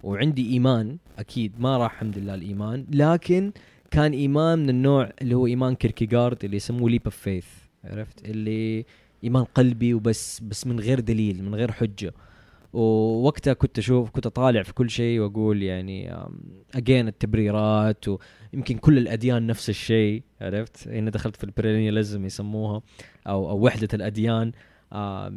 وعندي إيمان أكيد ما راح الحمد لله الإيمان. لكن كان إيمان من النوع اللي هو إيمان كيركيغارد اللي يسموه leap of faith عرفت؟ اللي إيمان قلبي وبس بس من غير دليل من غير حجة. ووقتها كنت أشوف كنت أطالع في كل شيء وأقول يعني again التبريرات ويمكن كل الأديان نفس الشيء عرفت؟ هنا دخلت في ال perennialism يسموها أو أو وحدة الأديان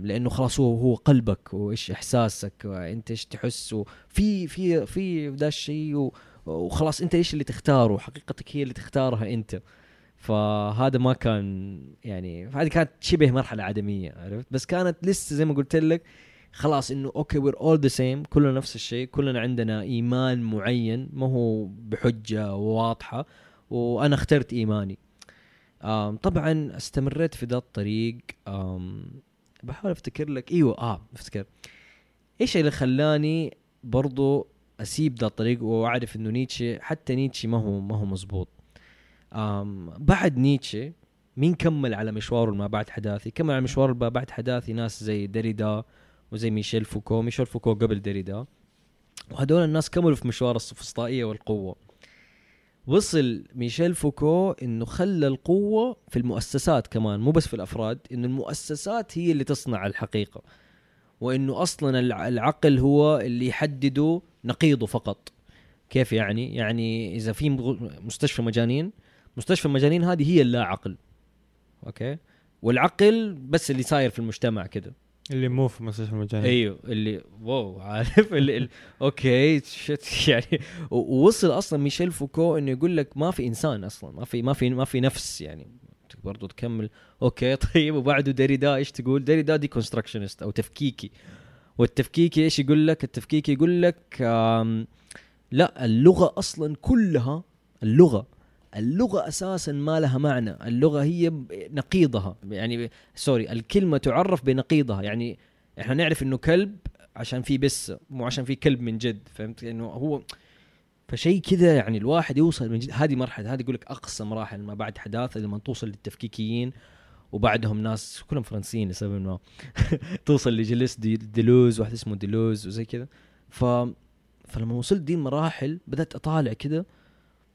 لأنه خلاص هو هو قلبك وإيش إحساسك وأنت إيش تحس في في في ذا الشيء وخلاص أنت إيش اللي تختاره حقيقتك هي اللي تختارها أنت. فهذا ما كان يعني هذه كانت شبه مرحلة عدمية عرفت؟ بس كانت لسه زي ما قلت لك خلاص إنه okay we're all the same كلنا نفس الشيء كلنا عندنا إيمان معين ما هو بحجة واضحة وأنا اخترت إيماني. طبعا استمريت في ذا الطريق. بحاول أفتكر لك إيوه آه أفتكر. إيش اللي خلاني برضو أسيب ذا الطريق وأعرف إنه نيتشه حتى نيتشه ما هو ما هو مزبوط بعد نيتشه مين كمل على مشواره ما بعد حداثي؟ كمل على مشواره ما بعد حداثي ناس زي ديريدا وزي ميشيل فوكو. ميشيل فوكو قبل ديريدا وهدول الناس كملوا في مشوار السوفسطائية والقوة. وصل ميشيل فوكو إنه خلى القوة في المؤسسات كمان مو بس في الأفراد إنه المؤسسات هي اللي تصنع الحقيقة. وإنه أصلا الع- العقل هو اللي يحدده نقيضه فقط. كيف يعني؟ يعني إذا في مستشفى مجانين مستشفى المجانين هذه هي اللا عقل okay؟ والعقل بس اللي صاير في المجتمع كده.
اللي مو في مستشفى المجانين
أيوه اللي wow عارف اللي, اللي okay shit يعني ووصل أصلا ميشيل فوكو إنه يقول لك ما في إنسان أصلا ما في ما في ما في نفس يعني برضو تكمل okay طيب وبعده ديريدا إيش تقول؟ ديريدا deconstructionist أو تفكيكي والتفكيكي إيش يقول لك؟ التفكيكي يقول لك لا اللغة أصلا كلها اللغة اللغة أساسا ما لها معنى. اللغة هي نقيضها. يعني سوري الكلمة تعرف بنقيضها. يعني إحنا نعرف إنه كلب عشان في بس مو عشان في كلب من جد فهمت؟ انه هو فشيء كذا يعني الواحد يوصل من جد. هذه مرحلة هذه يقول لك اقصى مراحل ما بعد حداثة لما توصل للتفكيكيين وبعدهم ناس كلهم فرنسيين لسبب ما. توصل لجيل دي ديلوز واحد اسمه ديلوز وزي كذا. ف فلما وصلت دي المراحل بدأت أطالع كده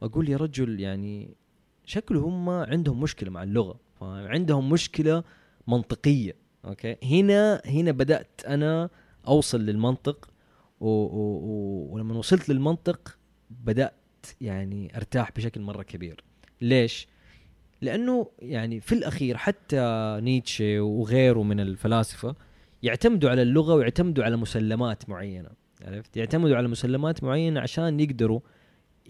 واقول يا رجل يعني شكله هم عندهم مشكلة مع اللغة؟ عندهم مشكلة منطقية okay؟ هنا هنا بدأت أنا أوصل للمنطق و و و ولما وصلت للمنطق بدأت يعني أرتاح بشكل مرة كبير. ليش؟ لأنه يعني في الأخير حتى نيتشه وغيره من الفلاسفة يعتمدوا على اللغة ويعتمدوا على مسلمات معينة عرفت؟ يعتمدوا على مسلمات معينة عشان يقدروا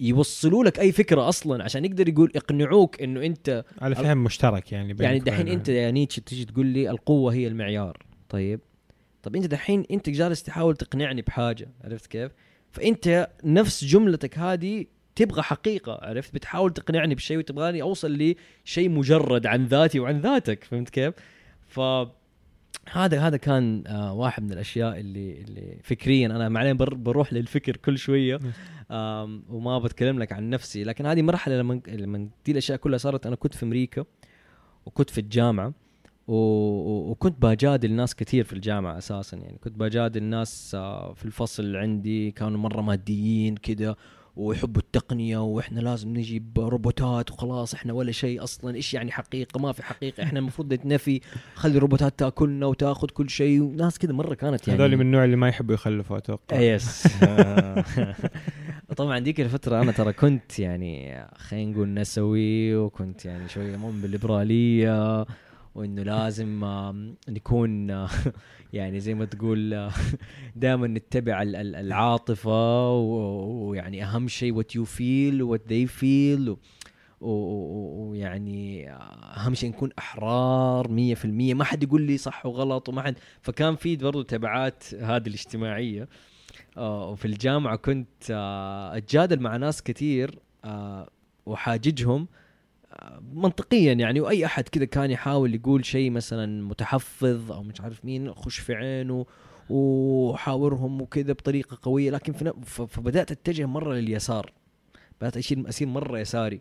يوصلوا لك أي فكرة أصلا عشان يقدر يقول يقنعوك إنه أنت
على فهم مشترك يعني
يعني دحين أنت يا نيتشه تيجي تقول لي القوة هي المعيار طيب؟ طب أنت دحين أنت جالس تحاول تقنعني بحاجة عرفت كيف؟ فأنت نفس جملتك هذه تبغى حقيقة عرفت؟ بتحاول تقنعني بشيء وتبغاني أوصل لشيء مجرد عن ذاتي وعن ذاتك فهمت كيف؟ ف هذا هذا كان آه واحد من الأشياء اللي اللي فكريا أنا معلين بر بروح للفكر كل شوية. وما بتكلم لك عن نفسي. لكن هذه مرحلة لما لما دي الأشياء كلها صارت أنا كنت في أمريكا وكنت في الجامعة وكنت بجادل ناس كثير في الجامعة أساسا. يعني كنت بجادل ناس آه، في الفصل عندي كانوا مرة ماديين كده ويحبوا التقنية وإحنا لازم نجيب روبوتات وخلاص إحنا ولا شيء أصلا. إيش يعني حقيقة؟ ما في حقيقة. إحنا المفروض نتنفي خلي الروبوتات تأكلنا وتأخذ كل شيء. وناس كده مرة كانت يعني.
هذول من النوع اللي ما يحبوا يخلفوا أتوقع.
يس طبعا ديك الفترة أنا ترى كنت يعني خلينا نقول نسوي وكنت يعني شوية مؤمن بالليبرالية وإنه لازم نكون آه، يعني زي ما تقول دائما نتبع ال- ال- العاطفة و- ويعني أهم شيء what you feel what they feel و- و- و- ويعني أهم شيء نكون أحرار 100% ما حد يقول لي صح وغلط وما حد فكان في برضو تبعات هذه الاجتماعية. آه، وفي الجامعة كنت آه، أتجادل مع ناس كثير آه، وحاججهم آه، منطقيا يعني وأي أحد كذا كان يحاول يقول شيء مثلا متحفظ أو مش عارف مين خش في عينه وحاورهم وكذا بطريقة قوية. لكن فبدأت أتجه مرة لليسار بدأت أشيل اصير مرة يساري.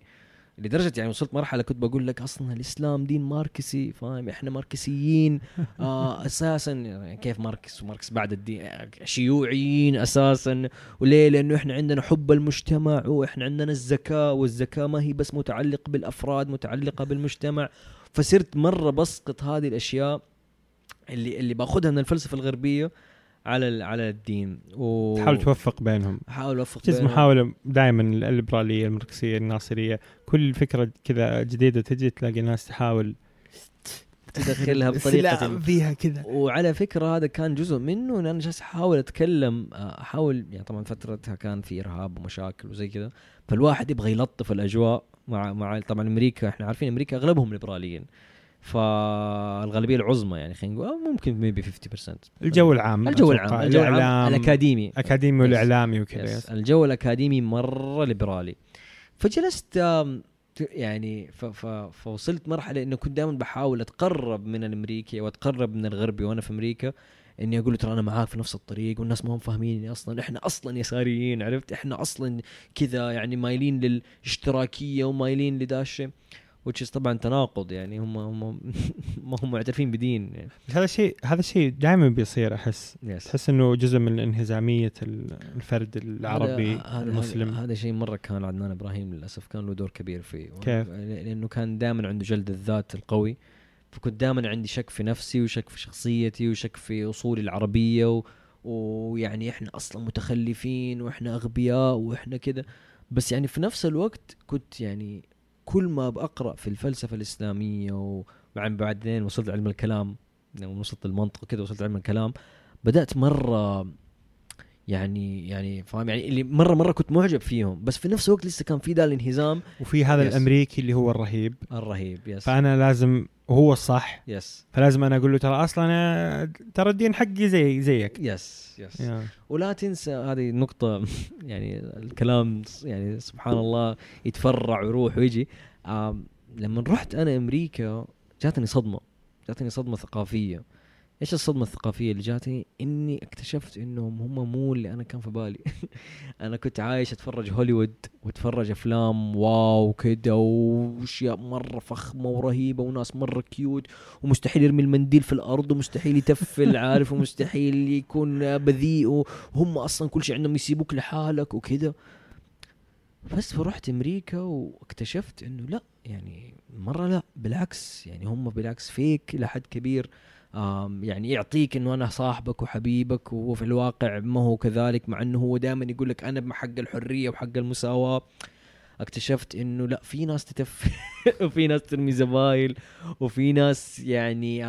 لدرجة يعني وصلت مرحلة كنت بقول لك أصلا الإسلام دين ماركسي فاهم؟ إحنا ماركسيين. آه أساسا يعني كيف ماركس؟ وماركس بعد الدين شيوعيين أساسا. وليه؟ لأنه إحنا عندنا حب المجتمع وإحنا عندنا الزكاة والزكاة ما هي بس متعلق بالأفراد متعلقة بالمجتمع. فصرت مرة بسقط هذه الأشياء اللي اللي باخذها من الفلسفة الغربية. على على الدين. و
تحاول توفق بينهم.
احاول أوفق
جزء
بينهم.
محاولة دائما الليبرالية الماركسية الناصرية كل فكرة كذا جديدة تجي تلاقي ناس تحاول
تدخلها بطريقة
فيها كذا.
وعلى فكرة هذا كان جزء منه ان أنا جالس أحاول أتكلم آه، أحاول يعني طبعا فترتها كان في إرهاب ومشاكل وزي كذا فالواحد يبغى يلطف الأجواء مع مع طبعا أمريكا إحنا عارفين أمريكا أغلبهم ليبراليين فالغالبية العظمى يعني خلينا نقول ممكن maybe 50%
الجو العام
الجو. العام الجو العام الأكاديمي
أكاديمي
yes.
والإعلامي وكذا
yes.
yes.
الجو الأكاديمي مرة ليبرالي فجلست يعني فوصلت مرحلة إنه كنت دائما بحاول أتقرب من الأمريكي واتقرب من الغربي وأنا في أمريكا إني أقول له ترى أنا معاك في نفس الطريق والناس ما هم فاهميني أصلا إحنا أصلا يساريين عرفت إحنا أصلا كذا يعني مايلين للاشتراكية ومايلين لدا الشيء which is طبعا تناقض يعني هم هم ما هم معترفين بدين. يعني.
هذا الشيء هذا الشيء دائما بيصير أحس.
يس
تحس إنه جزء من انهزامية ال- الفرد العربي
هذا-
المسلم.
هذا, هذا شيء مرة كان عدنان إبراهيم للأسف كان له دور كبير فيه.
كيف؟
لأنه كان دائما عنده جلد الذات القوي. فكنت دائما عندي شك في نفسي وشك في شخصيتي وشك في أصولي العربية و... ويعني إحنا أصلا متخلفين وإحنا أغبياء وإحنا كذا بس يعني في نفس الوقت كنت يعني كل ما بقرا في الفلسفة الإسلامية ومع بعدين وصلت علم الكلام لما وصلت المنطق كذا وصلت علم الكلام بدأت مرة يعني يعني فاهم؟ يعني اللي مرة مرة كنت معجب فيهم. بس في نفس الوقت لسه كان في ذا الانهزام.
وفي هذا
yes.
الأمريكي اللي هو الرهيب.
الرهيب yes
فأنا لازم وهو الصح.
yes
فلازم أنا أقول له ترى أصلا أنا ترى الدين حقي زي زيك.
yes yes
yeah.
ولا تنسى هذه نقطة يعني الكلام يعني سبحان الله يتفرع ويروح ويجي. لما رحت أنا أمريكا جاتني صدمة. جاتني صدمة ثقافية. إيش الصدمة الثقافية اللي جاتني؟ إني اكتشفت إنهم هم مو اللي أنا كان في بالي. أنا كنت عايش أتفرج هوليوود وأتفرج أفلام wow كده وأشياء مرة فخمة ورهيبة وناس مرة cute ومستحيل يرمي المنديل في الأرض ومستحيل يتفل عارف؟ ومستحيل يكون بذيء وهم أصلا كل شيء عندهم يسيبوك لحالك وكده. بس فرحت أمريكا واكتشفت إنه لأ يعني مرة لأ بالعكس يعني هم بالعكس فيك لحد كبير. يعني يعطيك إنه أنا صاحبك وحبيبك وهو في الواقع ما هو كذلك مع إنه هو دائما يقول لك أنا بحق الحرية وحق المساواة. اكتشفت إنه لا في ناس تتف وفي ناس ترمي زبايل وفي ناس يعني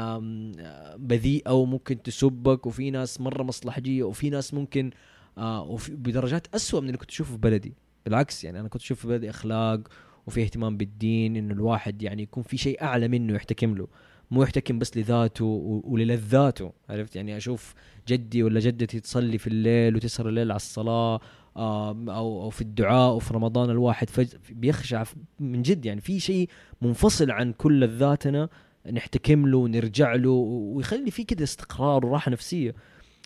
بذيئه وممكن تسبك وفي ناس مرة مصلحجية وفي ناس ممكن آه وفي بدرجات أسوأ من اللي كنت اشوفه في بلدي. بالعكس يعني أنا كنت أشوف في بلدي أخلاق وفي اهتمام بالدين إنه الواحد يعني يكون في شيء أعلى منه يحتكم له. مو يحتكم بس لذاته وللذاته عرفت؟ يعني أشوف جدي ولا جدتي تصلي في الليل وتسهر الليل على الصلاة أو أو في الدعاء وفي رمضان الواحد فج بيخشع من جد يعني في شيء منفصل عن كل لذاتنا نحتكم له ونرجع له ويخلي في كده استقرار وراحة نفسية.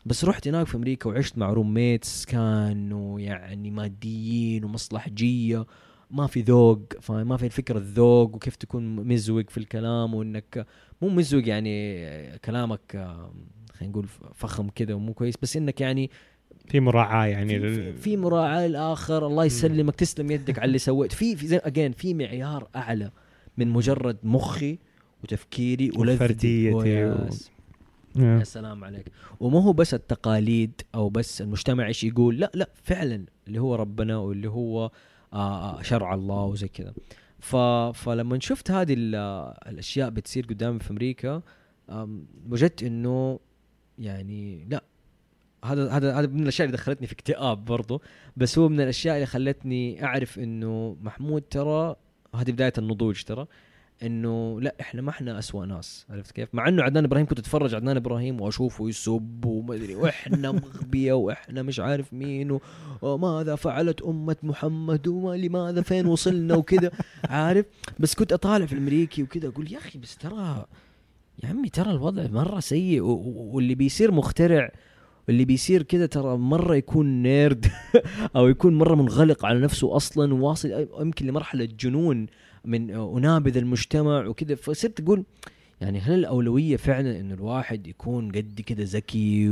بس رحت هناك في أمريكا وعشت مع روميتس كانوا يعني ماديين ومصلحجية ما في ذوق فاهم؟ ما في الفكرة الذوق وكيف تكون مزوق في الكلام وإنك مو مزوق يعني كلامك خلينا نقول فخم كده ومو كويس بس إنك يعني
في مراعاة يعني
في,
لل-
في مراعاة الآخر الله يسلمك تسلم يدك على اللي سويت. في في اجين في معيار أعلى من مجرد مخي وتفكيري ولذتي.
وفرديتي و-.
يا سلام عليك. وما هو بس التقاليد أو بس المجتمع إيش يقول لا لا فعلا اللي هو ربنا واللي هو آه شرع الله وزي كذا. فلما شفت هذه ال- الأشياء بتصير قدامي في أمريكا وجدت إنه يعني لا هذا هذا هذا من الأشياء اللي دخلتني في اكتئاب برضو. بس هو من الأشياء اللي خلتني أعرف إنه محمود ترى هذه بداية النضوج ترى إنه لا إحنا ما إحنا أسوأ ناس عرفت كيف؟ مع إنه عدنان إبراهيم كنت أتفرج عدنان إبراهيم وأشوفه يسب وما أدري وإحنا مغبية وإحنا مش عارف مين وماذا فعلت أمة محمد وما لماذا فين وصلنا وكذا عارف؟ بس كنت أطالع في الأمريكي وكذا أقول يا أخي بس ترى يا عمي ترى الوضع مرة سيء واللي بيصير مخترع واللي بيصير كده ترى مرة يكون نيرد أو يكون مرة منغلق على نفسه أصلا وواصل يمكن لمرحلة جنون من أنابذ المجتمع وكذا فصرت أقول يعني هل الأولوية فعلا انه الواحد يكون قد كده ذكي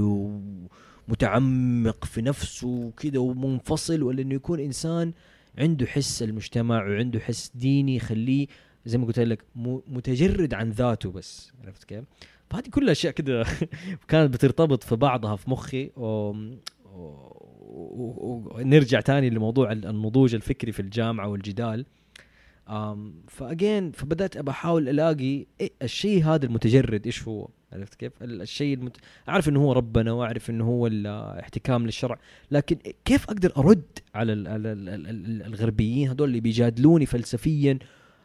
ومتعمق في نفسه وكذا ومنفصل ولا إنه يكون إنسان عنده حس المجتمع وعنده حس ديني يخليه زي ما قلت لك متجرد عن ذاته بس. عرفت كيف؟ فهذه كلها أشياء كده كانت بترتبط في بعضها في مخي. و... ونرجع تاني لموضوع النضوج الفكري في الجامعة والجدال. فأجين فبدأت أبى أحاول ألاقي إيه الشيء هذا المتجرد إيش هو؟ عرفت كيف؟ ال- الشيء المت... أعرف إنه هو ربنا وأعرف إنه هو الاحتكام للشرع لكن كيف أقدر أرد على ال... على ال... ال... ال- الغربيين هذول اللي بيجادلوني فلسفيا؟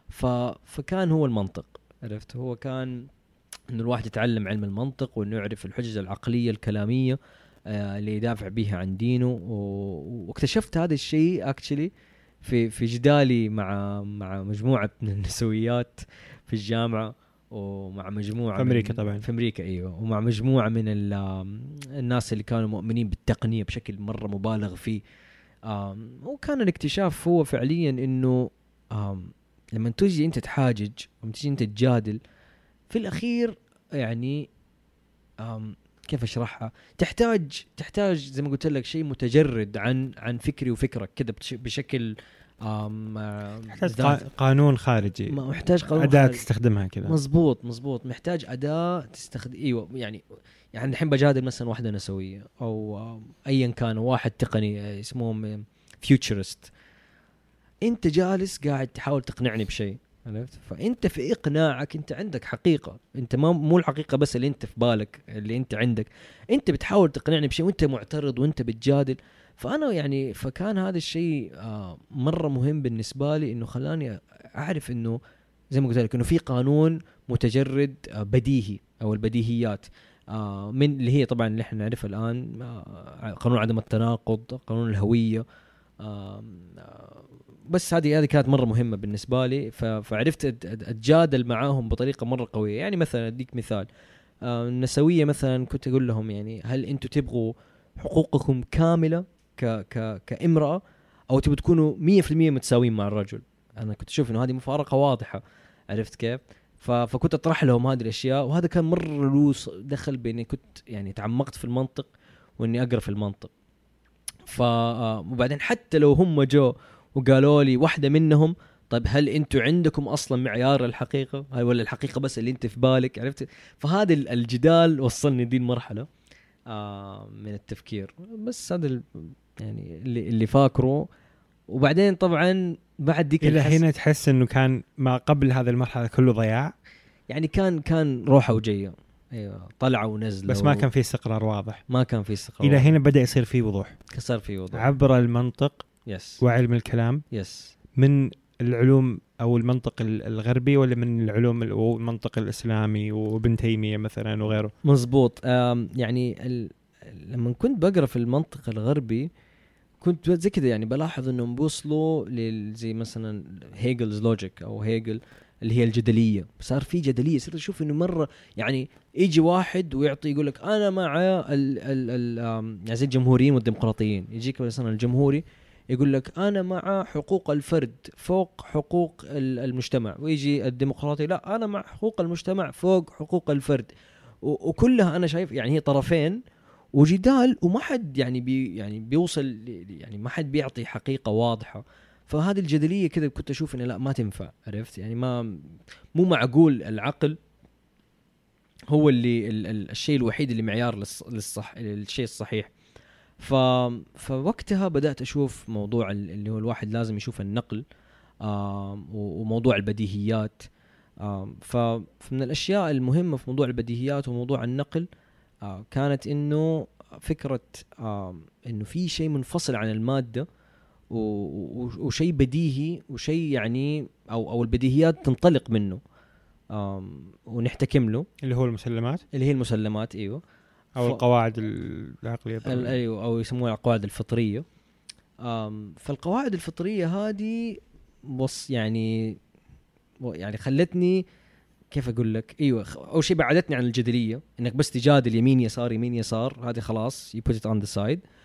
ف... فكان هو المنطق عرفت؟ هو كان انه الواحد يتعلم علم المنطق وإنه يعرف الحجج العقلية الكلامية آه، اللي يدافع بها عن دينه و- واكتشفت هذا الشيء اكشلي في في جدالي مع مع مجموعة من النسويات في الجامعة ومع مجموعة
في أمريكا
من
طبعاً.
في أمريكا إيوه ومع مجموعة من ال- الناس اللي كانوا مؤمنين بالتقنية بشكل مرة مبالغ فيه وكان الاكتشاف هو فعليا إنه لما تجي أنت تحاجج لما تجي أنت تجادل في الأخير يعني كيف أشرحها؟ تحتاج تحتاج زي ما قلت لك شيء متجرد عن عن فكري وفكرك كذا بش- بشكل
قا- قانون خارجي.
محتاج قانون
أداة
خارجي.
تستخدمها كذا.
مزبوط مزبوط محتاج أداة تستخدم إيوه يعني يعني الحين بجادل مثلا واحدة نسوية أو ايا كان واحد تقني آه، اسمهم فيوتشرست أنت جالس قاعد تحاول تقنعني بشيء. عرفت؟ فأنت في إقناعك أنت عندك حقيقة. أنت ما مو الحقيقة بس اللي أنت في بالك اللي أنت عندك. أنت بتحاول تقنعني بشيء وأنت معترض وأنت بتجادل. فأنا يعني فكان هذا الشيء آه، مرة مهم بالنسبة لي إنه خلاني أعرف إنه زي ما قلت لك إنه في قانون متجرد آه، بديهي أو البديهيات. آه، من اللي هي طبعا اللي إحنا نعرفها الآن قانون عدم التناقض قانون الهوية. بس هذه هذه كانت مرة مهمة بالنسبة لي. فعرفت أتجادل معاهم بطريقة مرة قوية. يعني مثلا أديك مثال. آه، النسوية مثلا كنت أقول لهم يعني هل أنتم تبغوا حقوقكم كاملة ك ك كامرأة أو تبغوا تكونوا 100% متساويين مع الرجل؟ أنا كنت أشوف إنه هذه مفارقة واضحة. عرفت كيف؟ فكنت أطرح لهم هذه الأشياء. وهذا كان مرة له دخل بإني كنت يعني تعمقت في المنطق وإني أقرأ في المنطق. ف آه، وبعدين حتى لو هم جو وقالوا لي واحدة منهم طيب هل أنتم عندكم أصلا معيار الحقيقة؟ هل ولا الحقيقة بس اللي انت في بالك عرفت؟ فهذا ال- الجدال وصلني دي المرحلة آه من التفكير. بس هذا يعني اللي اللي فاكره. وبعدين طبعا بعد ديك إلى
هنا تحس إنه كان ما قبل هذه المرحلة كله ضياع؟
يعني كان كان روحه وجيه أيوه طلعه ونزله
بس ما كان في استقرار واضح.
ما كان في استقرار
إلى هنا بدأ يصير في وضوح.
صار في وضوح.
عبر المنطق
يس
وعلم الكلام.
يس
من العلوم أو المنطق ال- الغربي ولا من العلوم ال- والمنطق الإسلامي وابن تيمية مثلا وغيره؟
مزبوط يعني ال... لما كنت بقرأ في المنطق الغربي كنت زي كذا يعني بلاحظ إنهم بيوصلوا لل- زي مثلا Hegel's logic أو هيجل اللي هي الجدلية. صار في جدلية صرت أشوف إنه مرة يعني يجي واحد ويعطي يقول لك أنا مع ال ال ال يعني زي الجمهوريين والديمقراطيين. يجيك مثلا الجمهوري يقول لك أنا مع حقوق الفرد فوق حقوق ال- المجتمع. ويجي الديمقراطي لا أنا مع حقوق المجتمع فوق حقوق الفرد. وكلها أنا شايف يعني هي طرفين وجدال وما حد يعني بي يعني بيوصل يعني ما حد بيعطي حقيقة واضحة. فهذه الجدلية كذا كنت أشوف انها لا ما تنفع عرفت؟ يعني ما مو معقول. العقل هو اللي ال ال الشيء الوحيد اللي معيار للص- للصح للشيء الصحيح. ف فوقتها بدأت أشوف موضوع ال- اللي هو الواحد لازم يشوف النقل وموضوع البديهيات. فمن الأشياء المهمة في موضوع البديهيات وموضوع النقل آه، كانت إنه فكرة إنه في شيء منفصل عن المادة وشيء بديهي وشيء يعني أو أو البديهيات تنطلق منه ونحتكم له.
اللي هو المسلمات؟
اللي هي المسلمات أيوه.
أو
ف-
القواعد العقلية.
أيوه أو يسموها القواعد الفطرية. فالقواعد الفطرية هذه بص يعني يعني خلتني كيف أقول لك؟ أيوه أول شيء بعدتني عن الجدلية إنك بس تجادل يمين يسار يمين يسار هذه خلاص you put it on the side. و-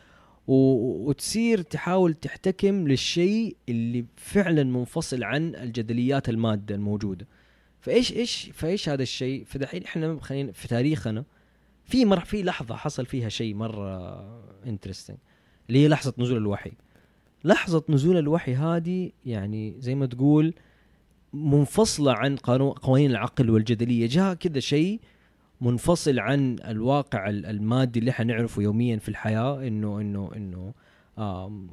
وتصير تحاول تحتكم للشيء اللي فعلا منفصل عن الجدليات المادة الموجودة. فايش إيش فإيش هذا الشيء؟ فدحين إحنا خلينا في تاريخنا في مر في لحظة حصل فيها شيء مرة انترستنج اللي هي لحظة نزول الوحي. لحظة نزول الوحي هذه يعني زي ما تقول منفصلة عن قانون قوانين العقل والجدلية. جاء كذا شيء منفصل عن الواقع ال- المادي اللي إحنا نعرفه يوميا في الحياة انه انه إنه آم،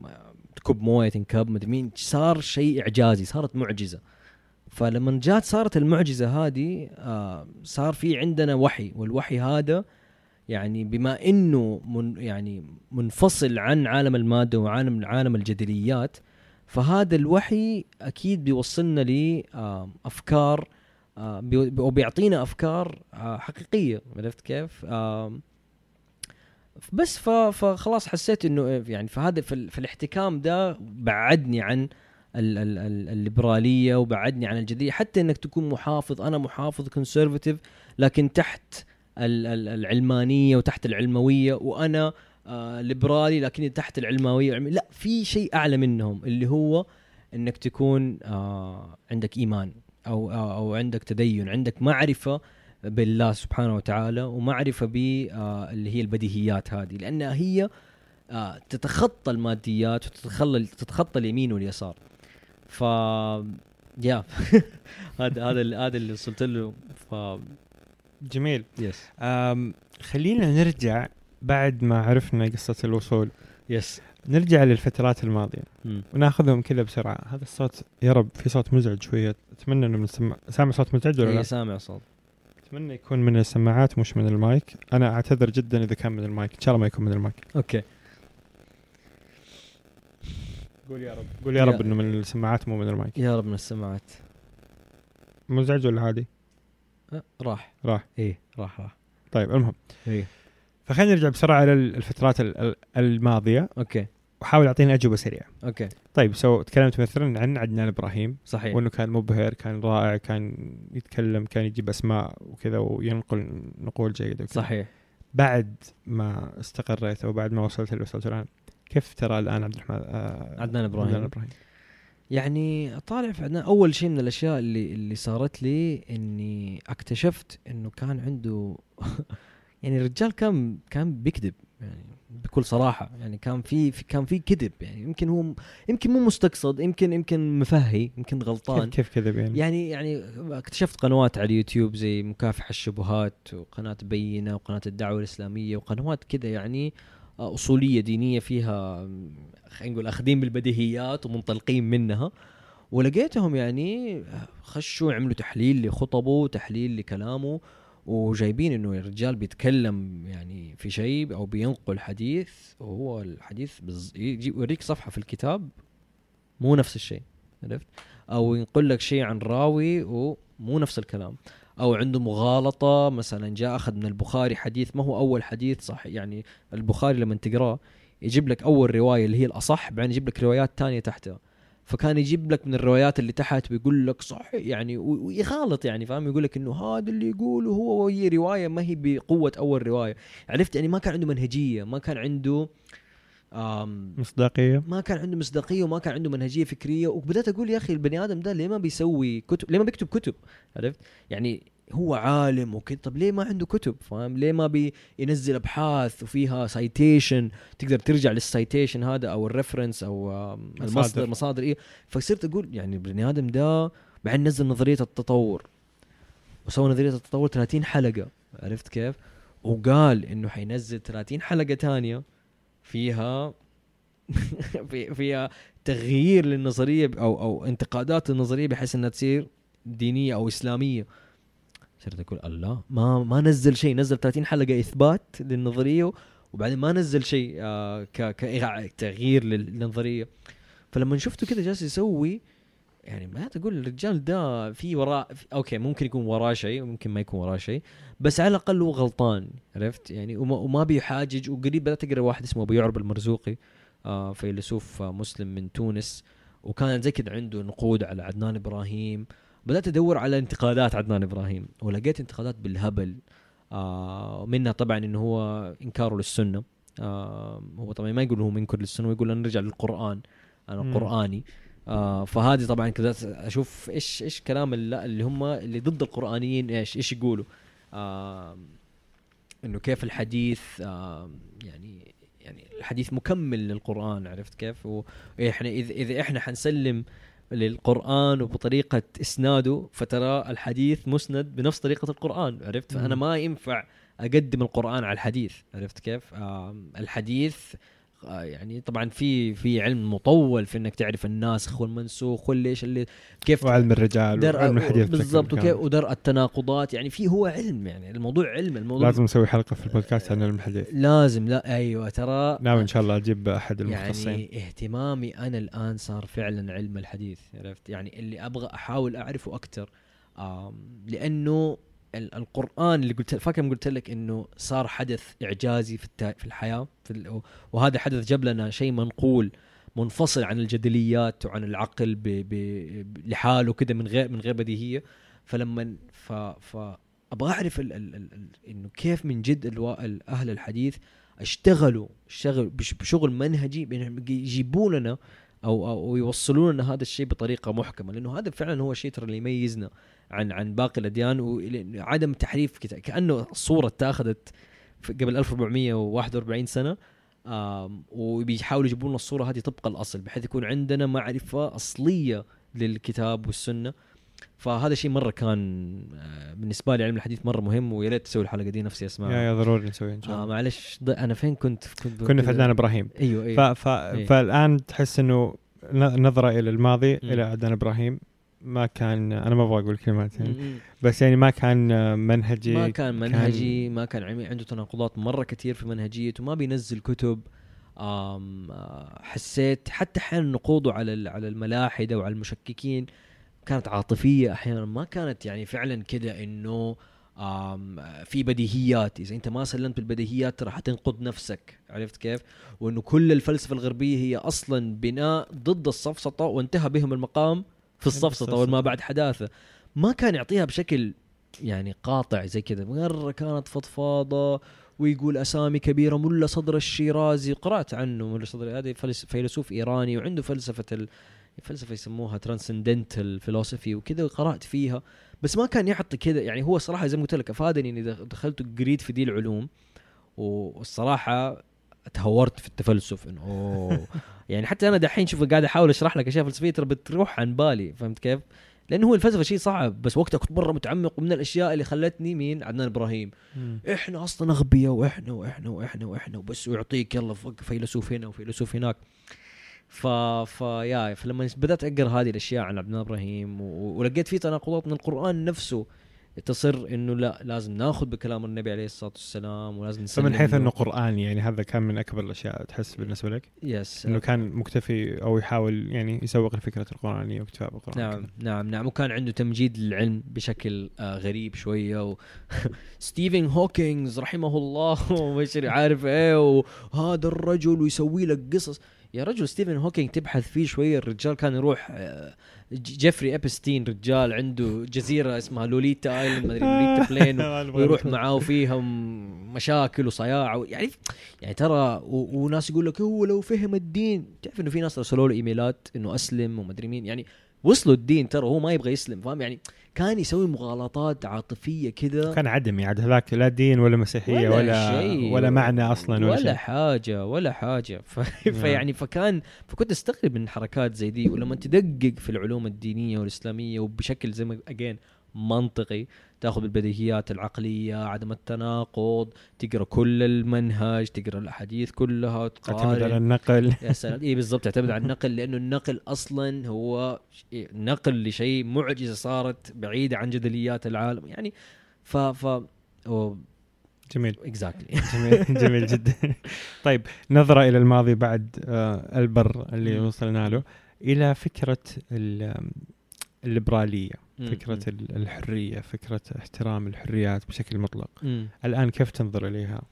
كب موية تنكب مدري مين. صار شيء إعجازي صارت معجزة. فلما جات صارت المعجزة هذه آه، صار في عندنا وحي والوحي هذا يعني بما إنه من يعني منفصل عن عالم المادة وعالم عالم الجدليات فهذا الوحي أكيد بيوصلنا لافكار وبيعطينا أفكار آه، حقيقية عرفت كيف؟ بس فخلاص حسيت إنه إيه، يعني فهذا في, ال- في الاحتكام ده بعدني عن ال- ال- ال- الليبرالية وبعدني عن الجدية. حتى إنك تكون محافظ أنا محافظ كونسرفتيف لكن تحت ال- ال- العلمانية وتحت العلموية وأنا آه ليبرالي لكني تحت العلموية لا في شيء أعلى منهم اللي هو إنك تكون آه عندك إيمان. أو أو أو عندك تدين عندك معرفة بالله سبحانه وتعالى ومعرفة ب آه اللي هي البديهيات هذه. لانها هي آه تتخطى الماديات وتتخلى تتخطى اليمين واليسار. ف يا هذا هذا هذا اللي وصلت له. ف
جميل.
yes
um خلينا نرجع بعد ما عرفنا قصة الوصول.
yes
نرجع للفترات الماضية.
مم.
وناخذهم كذا بسرعة. هذا الصوت يا رب في صوت مزعج شوية. أتمنى إنه من السماعة سامع صوت مزعج ولا لا؟
هي سامع صوت.
أتمنى يكون من السماعات مش من المايك. أنا أعتذر جدا إذا كان من المايك. إن شاء الله ما يكون من ال
mic. okay.
قول يا رب. قول يا
يا-
رب إنه من السماعات مو من المايك.
يا رب من السماعات.
مزعج ولا عادي؟
أه، راح.
راح.
إيه راح راح.
طيب المهم.
إيه.
فخلينا نرجع بسرعة ال- الماضية.
okay.
وحاول يعطينا أجوبة سريعة.
okay.
طيب so تكلمت مثلا عن عدنان إبراهيم
صحيح.
وإنه كان مبهر كان رائع كان يتكلم كان يجيب أسماء وكذا وينقل نقول جيدة وكذا.
صحيح.
بعد ما استقريت أو بعد ما وصلت اللي وصلت الآن كيف ترى الآن عبد الرحمن آه
عدنان إبراهيم.
عدنان إبراهيم؟
يعني طالع في عدنان. أول شيء من الأشياء اللي اللي صارت لي إني اكتشفت إنه كان عنده يعني الرجال كان كان بيكذب يعني بكل صراحة. يعني كان في في- كان في كذب يعني. يمكن هو يمكن مو مستقصد يمكن يمكن مفهي يمكن غلطان.
كيف كذا يعني؟
يعني يعني اكتشفت قنوات على اليوتيوب زي مكافحة الشبهات وقناة بينة وقناة الدعوة الإسلامية وقنوات كذا يعني آه، أصولية دينية فيها خلينا نقول أخذين بالبديهيات ومنطلقين منها. ولقيتهم يعني خشوا عملوا تحليل لخطبه تحليل لكلامه. وجايبين إنه الرجال بيتكلم يعني في شيء أو بينقل حديث وهو الحديث بز... يوريك صفحة في الكتاب مو نفس الشيء عرفت؟ أو ينقل لك شيء عن راوي ومو نفس الكلام. أو عنده مغالطة مثلا جاء أخذ من البخاري حديث ما هو أول حديث صح يعني البخاري لما تقراه يجيب لك أول رواية اللي هي الأصح بعدين يجيب لك روايات تانية تحتها. فكان يجيب لك من الروايات اللي تحت ويقول لك صح يعني و- ويغالط يعني فاهم؟ يقول لك إنه هذا اللي يقوله هو وهي رواية ما هي بقوة أول رواية. عرفت؟ يعني ما كان عنده منهجية ما كان عنده
مصداقية.
ما كان عنده مصداقية وما كان عنده منهجية فكرية. وبدأت أقول يا أخي البني آدم ده ليه ما بيسوي كتب ليه ما بيكتب كتب؟ عرفت؟ يعني هو عالم وكذا. طب ليه ما عنده كتب؟ فاهم؟ ليه ما بينزل أبحاث وفيها citation تقدر ترجع لل citation هذا أو ال reference
أو.
المصدر مصادر إيه؟ فصرت أقول يعني البني آدم ده بعدين نزل نظرية التطور. وسوى نظرية التطور 30 حلقة. عرفت كيف؟ وقال إنه حينزل 30 حلقة تانية فيها في فيها تغيير للنظرية أو أو انتقادات النظريه بحيث إنها تصير دينية أو إسلامية. صرت أقول الله ما ما نزل شيء نزل 30 حلقة إثبات للنظرية وبعدين ما نزل شيء آه كتغيير للنظرية. فلما شفته كذا جالس يسوي يعني ما تقول الرجال ده في وراء في أوكي ممكن يكون وراه شيء وممكن ما يكون وراه شيء بس على الأقل هو غلطان عرفت؟ يعني وما, وما بيحاجج وقريب بدات اقرا واحد اسمه أبو يعرب المرزوقي آه فيلسوف آه مسلم من تونس وكان زي كده عنده نقود على عدنان إبراهيم بدأت أدور على انتقادات عدنان إبراهيم ولقيت انتقادات بالهبل آه منها طبعا إنه هو إنكاره للسنة آه هو طبعا ما يقول هو منكر للسنة ويقول أنا نرجع للقرآن أنا
مم.
قرآني. آه فهذه طبعا كذا أشوف إيش إيش كلام ال- اللي هم اللي ضد القرآنيين إيش إيش يقولوا. آه إنه كيف الحديث آه يعني يعني الحديث مكمل للقرآن عرفت كيف؟ وإحنا اذا إذا إحنا حنسلم للقرآن وبطريقة إسناده فترى الحديث مسند بنفس طريقة القرآن عرفت فأنا
مم.
ما ينفع أقدم القرآن على الحديث عرفت كيف الحديث يعني طبعا في في علم مطول في إنك تعرف الناسخ والمنسوخ والليش اللي كيف
وعلم الرجال
درء
وعلم الحديث
بالضبط وكيف. ودرء التناقضات يعني في هو علم يعني الموضوع علم الموضوع
لازم نسوي حلقة في البودكاست عن علم الحديث.
لازم لا أيوه ترى
ناوي إن شاء الله أجيب أحد المختصين.
يعني اهتمامي أنا الآن صار فعلا علم الحديث عرفت؟ يعني اللي أبغى أحاول أعرفه أكثر لأنه القرآن اللي قلت فاكر قلت لك إنه صار حدث إعجازي في في الحياة؟ في وهذا حدث جاب لنا شيء منقول منفصل عن الجدليات وعن العقل ب ب لحاله كده من غير من غير بديهية. فلما ف ف أبغى أعرف ال ال ال إنه كيف من جد ال- أهل الحديث اشتغلوا اشتغل بش- بشغل منهجي يجيبوا لنا أو أو يوصلوا لنا هذا الشيء بطريقة محكمة. لأنه هذا فعلا هو الشيء ترى اللي يميزنا. عن عن باقي الأديان وعدم تحريف كأنه الصورة اتاخذت قبل 1441 سنة وبيحاولوا يجيبوا لنا الصورة هذه طبق الأصل بحيث يكون عندنا معرفة أصلية للكتاب والسنة. فهذا شيء مرة كان آه، بالنسبة لي علم الحديث مرة مهم ويا ريت تسوي الحلقة دي نفسي أسمعها.
يا يا ضروري نسوي إن شاء
آه
الله.
معلش ض- أنا فين كنت؟ كنت
كنا في عدنان إبراهيم.
أيوه
ف
أيوه.
ف
إيه.
فالآن تحس إنه نظرة إلى الماضي
مم.
إلى عدنان إبراهيم. ما كان أنا ما أبغى أقول كلمات يعني. بس يعني ما كان منهجي
ما كان منهجي ما كان عنده تناقضات مرة كثير في منهجيته ما بينزل كتب آه، حسيت حتى أحيانا نقوضه على على الملاحدة وعلى المشككين. كانت عاطفية أحيانا ما كانت يعني فعلا كده إنه في بديهيات. إذا أنت ما سلمت بالبديهيات ترى حتنقض نفسك. عرفت كيف؟ وإنه كل الفلسفة الغربية هي أصلا بناء ضد السفسطه وانتهى بهم المقام في
بالسفسطة.
والما بعد حداثة. ما كان يعطيها بشكل يعني قاطع زي كذا. مرة كانت فضفاضة ويقول أسامي كبيرة ملا صدرا الشيرازي. قرأت عنه ملا صدرا هذا فيلسوف إيراني وعنده فلسفة ال... فلسفة يسموها transcendental philosophy وكذا قرأت فيها. بس ما كان يعطي كذا يعني هو الصراحه زي ما قلت لك أفادني إني دخ- دخلت وقريت في دي العلوم. والصراحة تهورت في التفلسف إنه اوه يعني حتى أنا دحين شوف قاعد أحاول أشرح لك أشياء فلسفية ترى بتروح عن بالي فهمت كيف؟ لأنه هو الفلسفة شيء صعب بس وقتها كنت مرة متعمق ومن الأشياء اللي خلتني مين؟ عدنان إبراهيم. إحنا أصلا أغبياء وإحنا وإحنا وإحنا وإحنا وبس ويعطيك يلا فيلسوف هنا وفيلسوف هناك. ف ف يا فلما بدأت أقرأ هذه الأشياء عن عبد إبراهيم و... ولقيت في تناقضات من القرآن نفسه. تصر إنه لا لازم ناخذ بكلام النبي عليه الصلاة والسلام ولازم نسلم
فمن حيث. إنه قراني يعني هذا كان من أكبر الأشياء تحس بالنسبة لك؟
يس
إنه كان مكتفي أو يحاول يعني يسوق لفكره القرآنية واكتفاء بالقران
نعم نعم نعم. وكان عنده تمجيد للعلم بشكل آه غريب شوية و... ستيفن هوكينج رحمه الله ومش عارف إيه وهذا الرجل ويسوي لك قصص. يا رجل ستيفن هوكينج تبحث فيه شوية الرجال كان يروح آه، جيفري ابستين رجال عنده جزيرة اسمها لوليتا island ما أدري لوليتا plane ويروح معاه فيها م- مشاكل وصياعة و- يعني يعني ترى وناس يقول لك هو لو فهم الدين تعرف إنه في ناس رسلوا له إيميلات إنه أسلم وما أدري مين يعني وصلوا الدين ترى هو ما يبغى يسلم فاهم؟ يعني كان يسوي مغالطات عاطفية كذا
كان عدمي عاد هذاك لا دين ولا مسيحية
ولا
ولا
شيء.
ولا معنى أصلا ولا,
ولا
شيء
حاجة ولا حاجة ف...
نعم.
فيعني فكان فكنت أستغرب من حركات زي دي ولما تدقق في العلوم الدينية والإسلامية وبشكل زي ما اجين منطقي تاخذ بالبديهيات العقلية عدم التناقض تقرأ كل المنهج تقرأ الأحاديث كلها
تعتمد على النقل.
يا سلام. اي بالضبط تعتمد على النقل لأنه النقل أصلا هو نقل لشيء معجزة صارت بعيدة عن جدليات العالم. يعني ف ف
جميل.
اكزاكتلي
جميل جميل جدا. طيب نظرة إلى الماضي بعد آه، البر اللي. وصلنا له. إلى فكرة ال- الليبرالية فكرة ال- الحرية فكرة احترام الحريات بشكل مطلق. الآن كيف تنظر إليها؟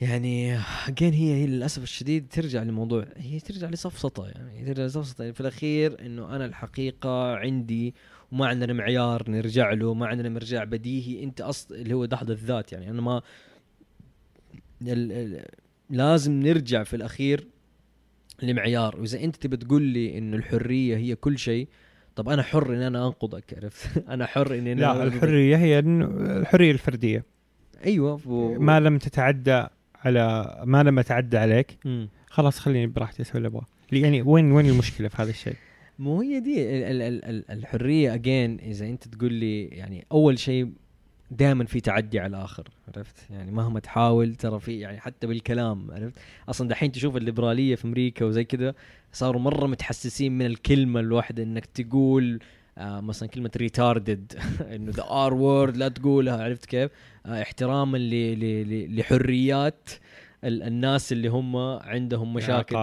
يعني اجين هي هي للأسف الشديد ترجع لموضوع هي ترجع لسفسطه يعني ترجع لسفسطه يعني في الأخير إنه أنا الحقيقة عندي وما عندنا معيار نرجع له ما عندنا مرجع بديهي. أنت اصل اللي هو دحض الذات يعني أنا ما ال... ال... لازم نرجع في الأخير لمعيار. وإذا أنت تبي تقول لي إنه الحرية هي كل شيء طب أنا حر ان أنا أنقضك عرفت؟ أنا حر إني أنا
لا الحرية هي إنه الحرية الفردية.
أيوه و...
ما لم تتعدى على ما لم أتعدى عليك.
مم.
خلاص خليني براحتي أسوي اللي أبغاه. يعني وين وين المشكلة في هذا الشيء؟
مو هي دي ال- ال- ال- الحرية again إذا أنت تقول لي يعني أول شيء دائما في تعدي على الآخر عرفت؟ يعني مهما تحاول ترى في يعني حتى بالكلام عرفت؟ أصلا دحين تشوف الليبرالية في أمريكا وزي كذا صاروا مرة متحسسين من الكلمة الواحدة إنك تقول آه مثلا كلمة retarded إنه the R word لا تقولها عرفت كيف؟ آه احتراما ل- ل- ل- لحريات ال- الناس اللي هم عندهم مشاكل.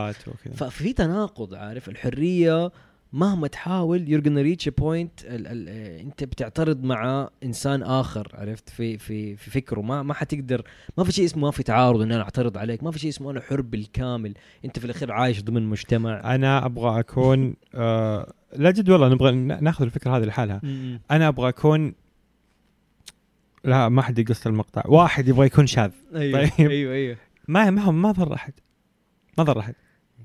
ففي تناقض عارف؟ الحرية مهما تحاول you're gonna reach point انت بتعترض مع إنسان آخر عرفت؟ في في في فكره. ما ما حتقدر ما في شيء اسمه ما في تعارض إن أنا أعترض عليك. ما في شيء اسمه أنا حر بالكامل. أنت في الأخير عايش ضمن مجتمع.
أنا أبغى أكون آه لا جد والله نبغى ناخذ الفكرة هذه لحالها. أنا أبغى أكون لا ما حد يقص المقطع. واحد يبغى يكون شاذ.
أيوه
طيب.
أيوه أيوه.
ما ما ما ضر أحد. ما ضر أحد.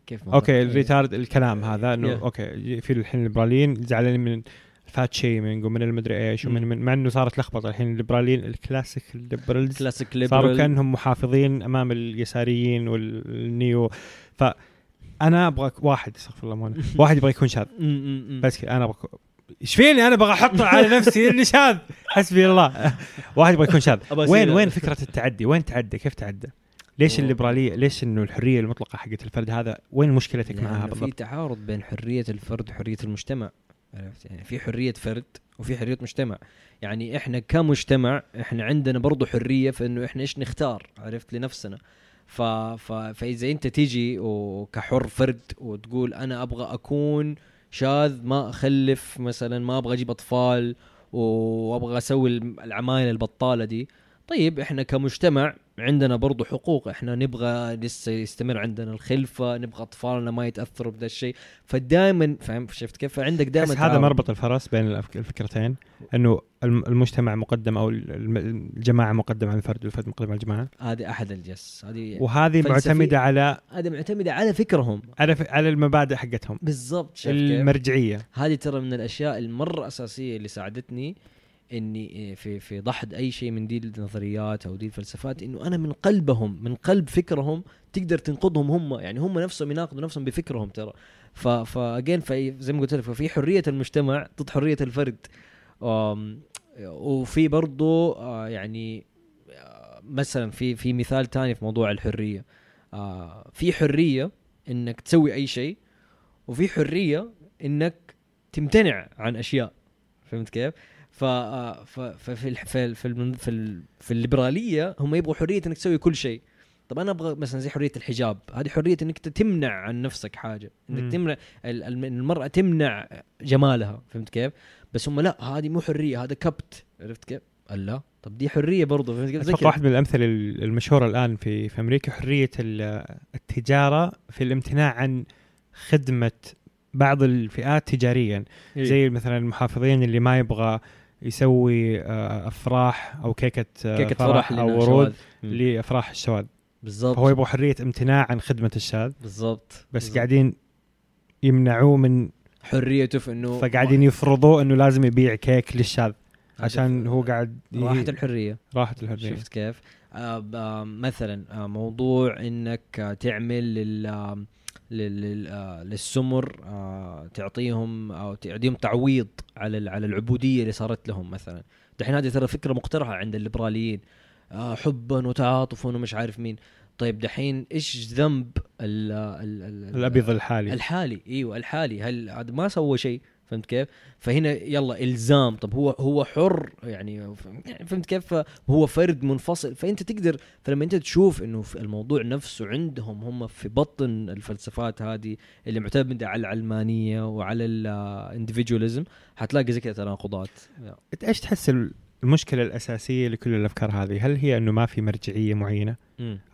كيف
أوكي
أيوه.
ال retard الكلام هذا إنه
Yeah.
أوكي في الحين الليبراليين زعلانين من ال fat shaming ومن المدري إيش ومن. من مع إنه صارت لخبطة. الحين الليبراليين ال classic
ال
liberals
classic
صاروا كأنهم محافظين أمام اليساريين وال neo. فانا أبغى واحد استغفر الله مو واحد يبغى يكون شاذ. بس أنا أبغى إيش فيني؟ أنا أبغى احطه على نفسي إني شاذ. حسبي الله. واحد يبغى يكون شاذ. وين وين فكرة التعدي؟ وين تعدى؟ كيف تعدى؟ ليش. الليبرالية ليش إنه الحرية المطلقة حقت الفرد هذا؟ وين مشكلتك معها
لأنه في
بالضبط؟
تعارض بين حرية الفرد وحرية المجتمع. عرفت؟ يعني في حرية فرد وفي حرية مجتمع. يعني إحنا كمجتمع إحنا عندنا برضو حرية في إنه إحنا إيش نختار عرفت؟ لنفسنا. ف... ف... فإذا أنت تيجي وكحر فرد وتقول أنا أبغى أكون شاذ ما أخلف مثلا ما أبغى أجيب أطفال وأبغى أسوي العمايل البطالة دي. طيب إحنا كمجتمع عندنا برضو حقوق إحنا نبغى لسه يستمر عندنا الخلفة نبغى أطفالنا ما يتأثروا بهذا الشيء. فدائما فاهم شفت كيف؟ فعندك دائما
هذا مربط الفرس بين الفكرتين إنه الم- المجتمع مقدم أو الجماعة مقدم على الفرد والفرد مقدم على الجماعة.
هذه أحد الجس. هذه
وهذه. معتمدة على
هذه معتمدة على فكرهم.
على ف- على المبادئ حقتهم.
بالضبط؟
المرجعية.
هذه ترى من الأشياء المرة أساسية اللي ساعدتني إني في في دحض أي شيء من دي النظريات أو دي الفلسفات إنه أنا من قلبهم من قلب فكرهم تقدر تنقضهم هم. يعني هم نفسهم يناقضوا نفسهم بفكرهم ترى. ف فاجين زي ما قلت لك ففي حرية المجتمع ضد حرية الفرد. وفي برضو آه، يعني آه، مثلا في في مثال تاني في موضوع الحرية. آه، في حرية إنك تسوي أي شيء وفي حرية إنك تمتنع عن أشياء. فهمت كيف؟ ف آه، ف- ففي الح- في ال- في في, ال- في الليبرالية هم يبغوا حرية إنك تسوي كل شيء طب أنا أبغى مثلا زي حرية الحجاب هذه حرية إنك تمنع عن نفسك حاجة
مم.
انك تمنع ال- ال- المرأة تمنع جمالها فهمت كيف بس هم لا هذه مو حرية هذا كبت عرفت كيف لا طب دي حرية برضه فهمت كيف زي.
واحد من الأمثلة المشهورة الآن في في أمريكا حرية ال- التجارة في الامتناع عن خدمة بعض الفئات تجاريا
إيه.
زي مثلا المحافظين اللي ما يبغى يسوي آه، أفراح أو كيكة آه،
كيكة
فرح
فرح أو
ورود. لأفراح الشواذ
بالضبط.
فهو يبغى حرية امتناع عن خدمة الشاذ.
بالضبط.
بس
بالضبط.
قاعدين يمنعوه من
حريته في إنه
فقاعدين يفرضوه إنه لازم يبيع كيك للشاذ. عشان هو قاعد
راحة الحرية.
راحة الحرية.
شفت كيف؟ آه آه مثلا آه موضوع إنك تعمل لل للسمر آه تعطيهم أو تعطيهم تعويض على على العبودية اللي صارت لهم مثلا. دحين هذه ترى فكرة مقترحة عند الليبراليين. آه حبا وتعاطفا ومش عارف مين. طيب دحين إيش ذنب ال ال ال
الأبيض الحالي؟
الحالي إيوه الحالي. هل ما سوى شيء؟ فهمت كيف؟ فهنا يلا إلزام طب هو هو حر يعني فهمت كيف؟ هو فرد منفصل فأنت تقدر فلما أنت تشوف إنه في الموضوع نفسه عندهم هم في بطن الفلسفات هذه اللي معتمدة على العلمانية وعلى الاندفجواليزم حتلاقي زي كذا تناقضات
انت إيش تحس المشكلة الأساسية لكل الأفكار هذه هل هي إنه ما في مرجعية
معينة.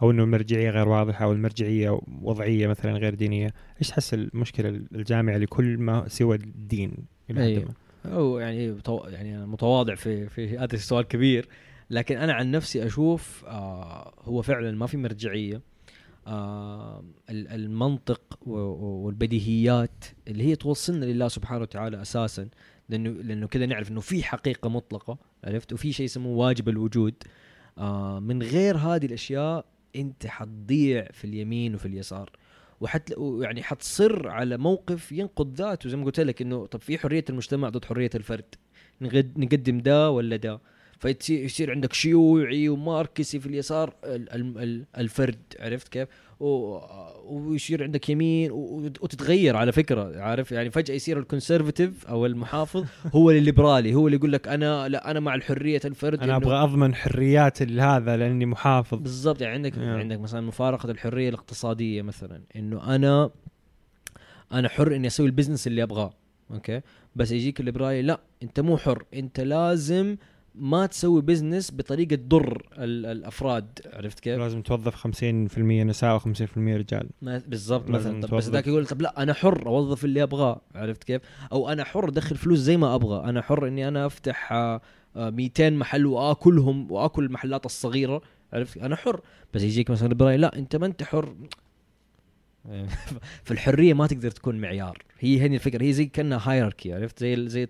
أو إنه المرجعية غير واضحة أو المرجعية وضعية مثلا غير دينية إيش تحس المشكلة الجامعة لكل ما سوى الدين إلى
أيوه.
ما؟
هو يعني يعني متواضع في في هذا السؤال كبير لكن أنا عن نفسي أشوف آه هو فعلا ما في مرجعية آه ال- المنطق والبديهيات اللي هي توصلنا لله سبحانه وتعالى أساسا لأنه لأنه كذا نعرف إنه في حقيقة مطلقة عرفت؟ وفي شيء يسموه واجب الوجود. آه من غير هذه الأشياء أنت حتضيع في اليمين وفي اليسار. وحت يعني حتصر على موقف ينقض ذاته زي ما قلت لك إنه طب في حرية المجتمع ضد حرية الفرد. نقد- نقدم ده ولا ده. فيصير يصير عندك شيوعي وماركسي في اليسار ال- ال- ال- الفرد عرفت كيف؟ ويصير عندك يمين وتتغير على فكرة عارف؟ يعني فجأة يصير الكونسرفتيف أو المحافظ هو الليبرالي هو اللي يقول لك أنا لا أنا مع الحرية الفرد أنا
أبغى أضمن حريات هذا لأني محافظ.
بالضبط يعني عندك
آه.
عندك مثلا مفارقة الحرية الاقتصادية مثلا إنه أنا أنا حر إني أسوي ال business اللي أبغاه أوكي؟ بس يجيك الليبرالي لا أنت مو حر أنت لازم ما تسوي business بطريقة تضر ال- الأفراد عرفت كيف؟
لازم توظف 50% نساء و50% رجال
بالضبط مثلا طب بس. ذاك يقول طب لا أنا حر أوظف اللي أبغاه عرفت كيف؟ أو أنا حر أدخل فلوس زي ما أبغى أنا حر إني أنا أفتح آه، آه، 200 محل وآكلهم وآكل المحلات الصغيرة عرفت أنا حر بس يجيك مثلا ليبرالي لا أنت ما أنت حر فالحريه ما تقدر تكون معيار. هي هني الفكرة هي زي كأنها هايراركي عرفت؟ زي زي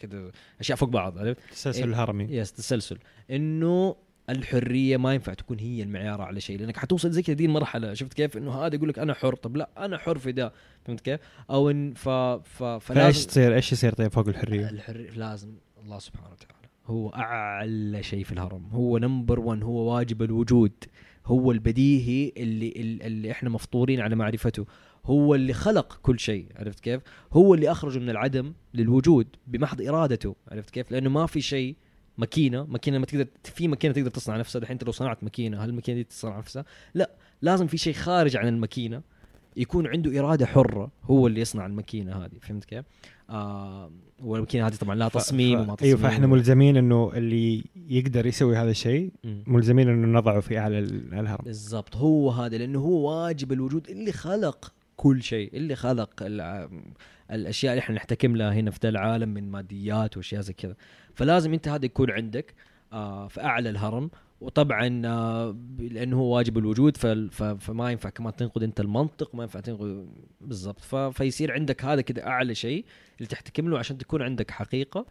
كده أشياء فوق بعض عرفت؟
التسلسل
إيه.
الهرمي
يس تسلسل. إنه الحرية ما ينفع تكون هي المعيار على شيء لأنك حتوصل زي كذا دي المرحلة. شفت كيف؟ إنه هذا يقول لك أنا حر طب لا أنا حر في ده. فهمت كيف؟ أو إن ف ف
فإيش
فلازم
تصير؟ إيش يصير طيب فوق الحرية؟
الحرية لازم الله سبحانه وتعالى هو أعلى شيء في الهرم. هو نمبر 1 هو واجب الوجود. هو البديهي اللي اللي إحنا مفطورين على معرفته. هو اللي خلق كل شيء عرفت كيف؟ هو اللي أخرجه من العدم للوجود بمحض إرادته عرفت كيف؟ لأنه ما في شيء ماكينه ماكينه ما تقدر في ماكينه تقدر تصنع نفسها. الحين أنت لو صنعت ماكينه هل الماكينه دي تصنع نفسها؟ لا لازم في شيء خارج عن الماكينه يكون عنده إرادة حرة هو اللي يصنع الماكينة هذه. فهمت كيف؟ آه والماكينة هذه طبعا لها تصميم
ف-
وما تصميم
أيوه فإحنا ملزمين إنه اللي يقدر يسوي هذا الشيء. ملزمين إنه نضعه في أعلى ال- الهرم.
بالضبط هو هذا لأنه هو واجب الوجود اللي خلق كل شيء اللي خلق الأشياء اللي إحنا نحتكم لها هنا في ده العالم من ماديات وأشياء زي كذا. فلازم أنت هذا يكون عندك آه في أعلى الهرم. وطبعا آه لأنه هو واجب الوجود فما ينفع كمان تنقد أنت المنطق ما ينفع تنقد بالضبط. فيصير عندك هذا كده أعلى شيء اللي تحتكم له عشان تكون عندك حقيقة.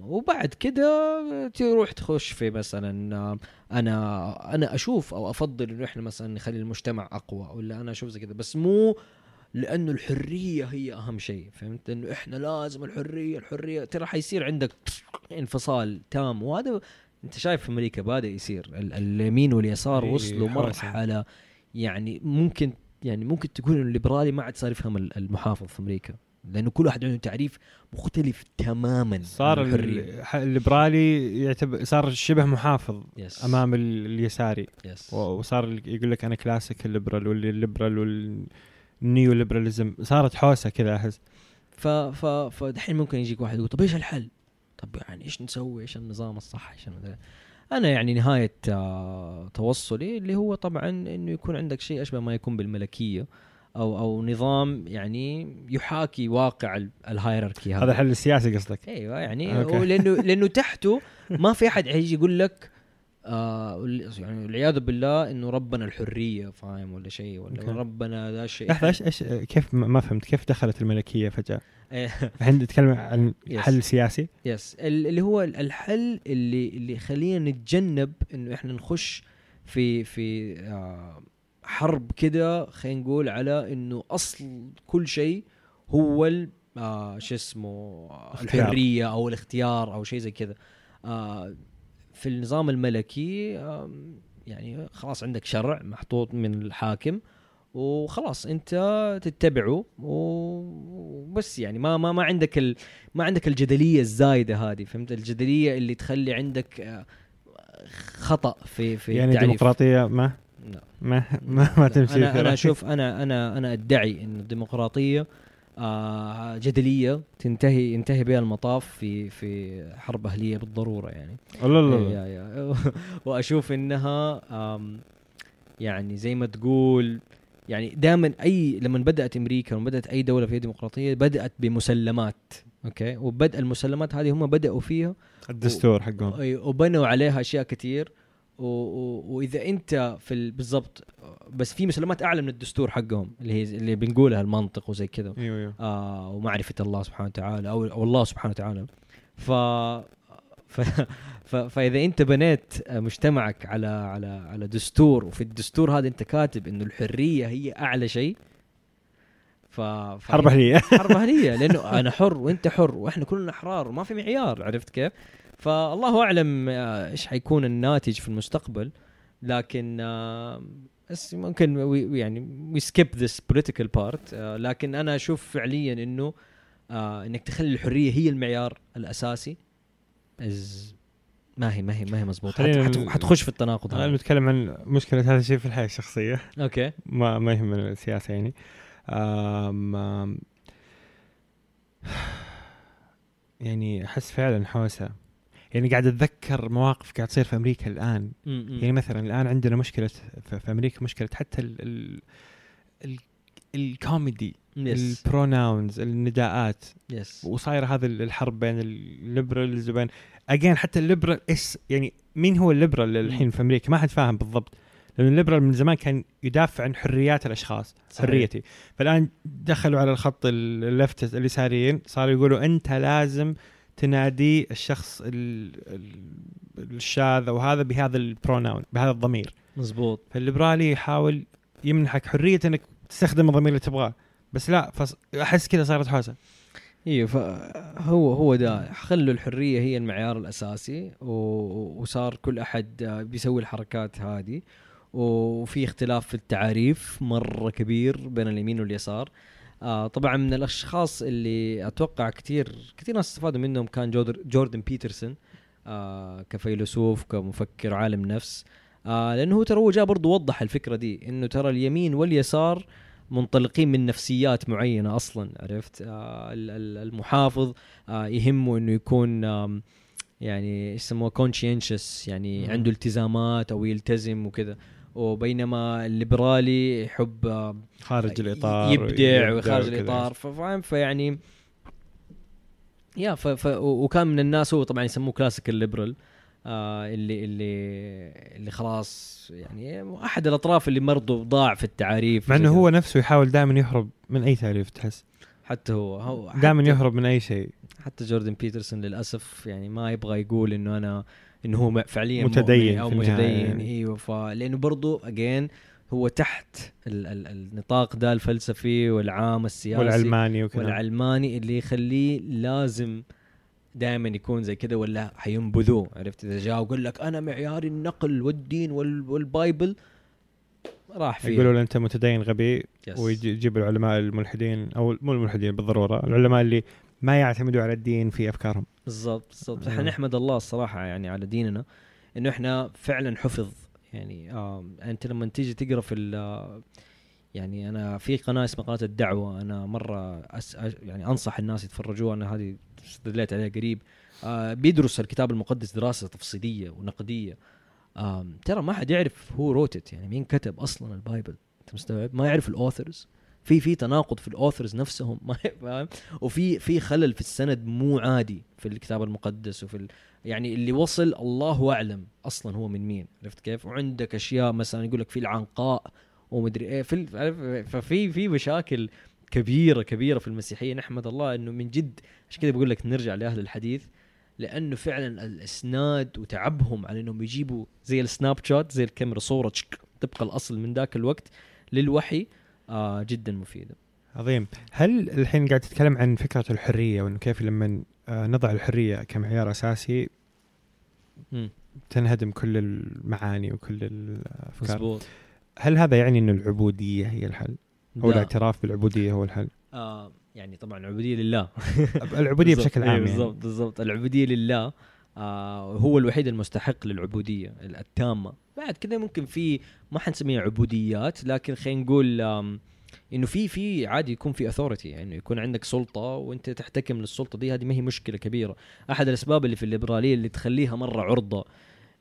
وبعد كده تروح تخش في مثلا أنا أنا أشوف أو أفضل إنه إحنا مثلا نخلي المجتمع أقوى ولا أنا أشوف زي كذا بس مو لأنه الحرية هي أهم شيء فهمت؟ إنه إحنا لازم الحرية الحرية ترى حيصير عندك انفصال تام. وهذا انت شايف في أمريكا بدا يصير؟ ال- اليمين واليسار
إيه،
وصلوا. مرحلة يعني ممكن يعني ممكن تقول إنه الليبرالي ما عاد صار يفهم ال- المحافظ في أمريكا لأنه كل واحد عنده تعريف مختلف تماما
صار الليبرالي يعتبر صار شبه محافظ
يس
أمام ال- اليساري. yes وصار يقول لك أنا classic ال liberal واللي ال liberal وال neo liberalism صارت حوسة كذا أحس.
ف ف فدحين ممكن يجيك واحد يقول طب إيش الحل؟ طب يعني إيش نسوي؟ إيش النظام الصح؟ إيش أنا يعني نهاية آه توصلي اللي هو طبعا إنه يكون عندك شيء أشبه ما يكون بالملكية أو أو نظام يعني يحاكي واقع ال- ال hierarchy هذا
هذا الحل السياسي قصدك
إيوه يعني لأنه لأنه تحته ما في أحد هيجي يقول لك آه يعني والعياذ بالله إنه ربنا الحرية فاهم ولا شيء ولا
أوكي.
ربنا ذا الشيء
لحظة إيش إيش كيف ما فهمت كيف دخلت الملكية فجأة؟
إيه.
الحين نتكلم عن
Yes.
حل سياسي
يس ال- اللي هو ال- الحل اللي اللي يخلينا نتجنب إنه إحنا نخش في في آه حرب كده خلينا نقول على إنه أصل كل شيء هو آه شو اسمه آه،
اختيار.
الحرية أو الاختيار أو شيء زي كذا آه في النظام الملكي آه يعني خلاص عندك شرع محطوط من الحاكم وخلاص انت تتبعه وبس يعني ما ما ما عندك ال ما عندك الجدلية الزايدة هذه فهمت الجدلية اللي تخلي عندك آه، خطأ في في
يعني
التعريف.
الديمقراطية ما
لا.
ما ما, ما تمشي
أنا
رأيك.
أشوف أنا أنا أنا أدعي إن الديمقراطية آه جدلية تنتهي ينتهي بها المطاف في في حرب أهلية بالضرورة يعني
لا لا لا
وأشوف إنها يعني زي ما تقول يعني دائما أي لما بدأت أمريكا لما بدأت أي دولة فيها ديمقراطيه بدأت بمسلمات أوكي؟ وبدء المسلمات هذه هم بدأوا فيها.
الدستور حقهم.
وبنوا عليها أشياء كثير و... و... وإذا أنت في ال... بالضبط بس في مسلمات أعلى من الدستور حقهم اللي هي اللي بنقولها المنطق وزي كذا.
أيوه أيوه.
آه ومعرفة الله سبحانه وتعالى أو, أو الله سبحانه وتعالى. ف... ف... ف... فإذا أنت بنيت مجتمعك على على على دستور وفي الدستور هذا أنت كاتب إنه الحرية هي أعلى شيء ف... ف...
حرب أهلية
حرب أهلية لأنه أنا حر وأنت حر وإحنا كلنا أحرار وما في معيار عرفت كيف؟ فالله أعلم آه، إيش حيكون الناتج في المستقبل لكن آه، بس ممكن يعني we skip this political part لكن أنا أشوف فعليا إنه آه إنك تخلي الحرية هي المعيار الأساسي as ما هي ما هي ما هي مضبوط.
خلينا
حت-
ن-
حتخش في التناقض أنا
بتكلم عن مشكلة هذا الشيء في الحياة الشخصية.
أوكي.
ما ما يهمنا السياسة يعني. آم آم يعني أحس فعلا حوسة. يعني قاعد أتذكر مواقف قاعد تصير في أمريكا الآن. يعني مثلا الآن عندنا مشكلة في في أمريكا مشكلة حتى ال ال ال الكوميدي.
يس
البروناونز النداءات.
يس
وصايره هذا الحرب بين الليبرالز وبين اجين حتى الليبرال إيش يعني مين هو الليبرال الحين في أمريكا؟ ما حد فاهم بالضبط. لأن ال liberal من زمان كان يدافع عن حريات الأشخاص
صحيح.
حريتي. فالآن دخلوا على الخط ال left اليساريين صاروا يقولوا أنت لازم تنادي الشخص ال- ال- الشاذ أو هذا بهذا ال pronoun بهذا الضمير.
مزبوط.
فالليبرالي يحاول يمنحك حرية إنك تستخدم الضمير اللي تبغاه. بس لا فص... أحس كذا صارت حوسة.
أيوه فهو هو ده خلوا الحرية هي المعيار الأساسي و- وصار كل أحد بيسوي الحركات هذه. وفي اختلاف في التعاريف مرة كبير بين اليمين واليسار. آه طبعا من الأشخاص اللي أتوقع كثير كثير ناس استفادوا منهم كان جوردن بيترسون آه كفيلسوف كمفكر عالم نفس. آه لأنه هو ترى هو جاء برضه وضح الفكرة دي إنه ترى اليمين واليسار منطلقين من نفسيات معينة أصلا عرفت آه ال- ال- المحافظ آه يهمه إنه يكون يعني يسموه conscientious يعني
مم.
عنده التزامات أو يلتزم وكذا وبينما الليبرالي يحب
خارج الإطار
يبدع وخارج. الإطار فاهم فيعني يا ف ف وكان من الناس هو طبعا يسموه classical liberal آه اللي اللي اللي خلاص يعني أحد الأطراف اللي برضه ضاع في التعاريف
مع
إنه.
هو نفسه يحاول دائما يهرب من أي تعريف تحس
حتى هو هو
دائما يهرب من أي شيء
حتى جوردن بيترسون للأسف يعني ما يبغى يقول إنه أنا إنه هو فعليا
متدين أو
متدين
يعني.
إيوه فلأنه برضو again هو تحت ال ال النطاق ده الفلسفي والعام السياسي
والعلماني وكذا
والعلماني اللي يخليه لازم دائما يكون زي كذا ولا حينبذوه عرفت؟ إذا جاء وقال لك أنا معياري النقل والدين وال- وال Bible راح فيه.
يقولوا له أنت متدين غبي
يس.
ويجيب العلماء الملحدين أو مو الملحدين بالضرورة العلماء اللي ما يعتمدوا على الدين في أفكارهم.
بالضبط بالضبط. إحنا
أيوة.
نحمد الله الصراحة يعني على ديننا إنه إحنا فعلا حفظ. يعني آه أنت لما تيجي تقرأ في يعني أنا في قناة اسمها قناة الدعوة. أنا مرة أس يعني أنصح الناس يتفرجوها أنا هذه استدليت عليها قريب. آه بيدرس الكتاب المقدس دراسة تفصيلية ونقدية. آه ترى ما حد يعرف who wrote it يعني مين كتب أصلا ال Bible؟ أنت مستوعب؟ ما يعرف ال authors في في تناقض في ال authors نفسهم ما فاهم؟ وفي في خلل في السند مو عادي في الكتاب المقدس وفي ال... يعني اللي وصل الله أعلم أصلا هو من مين عرفت كيف؟ وعندك أشياء مثلا يقول لك في العنقاء. ومدري إيه في ففي في مشاكل كبيرة كبيرة في المسيحيه نحمد الله إنه من جد عشان كذا بقول لك نرجع لأهل الحديث لأنه فعلا الإسناد وتعبهم على إنهم يجيبوا زي السناب شوت زي الكاميرا صورة طبق الأصل من ذاك الوقت للوحي آه جدا مفيدة.
عظيم. هل الحين قاعد تتكلم عن فكرة الحرية وإنه كيف لما آه، نضع الحرية كمعيار أساسي
مم.
تنهدم كل المعاني وكل الأفكار؟
مزبوط.
هل هذا يعني انه العبودية هي الحل؟ أو
لا.
الاعتراف بالعبودية هو الحل؟
آه يعني طبعا العبودية لله.
العبودية
بالضبط،
بشكل
إيه
عام يعني.
بالضبط بالضبط. العبودية لله آه هو الوحيد المستحق للعبودية التامة. بعد كذا ممكن في ما حنسميها عبوديات لكن خلينا نقول إنه في في عادي يكون في اثورتي يعني يكون عندك سلطة وأنت تحتكم للسلطة دي هذه ما هي مشكلة كبيرة. أحد الأسباب اللي في الليبرالية اللي تخليها مرة عرضة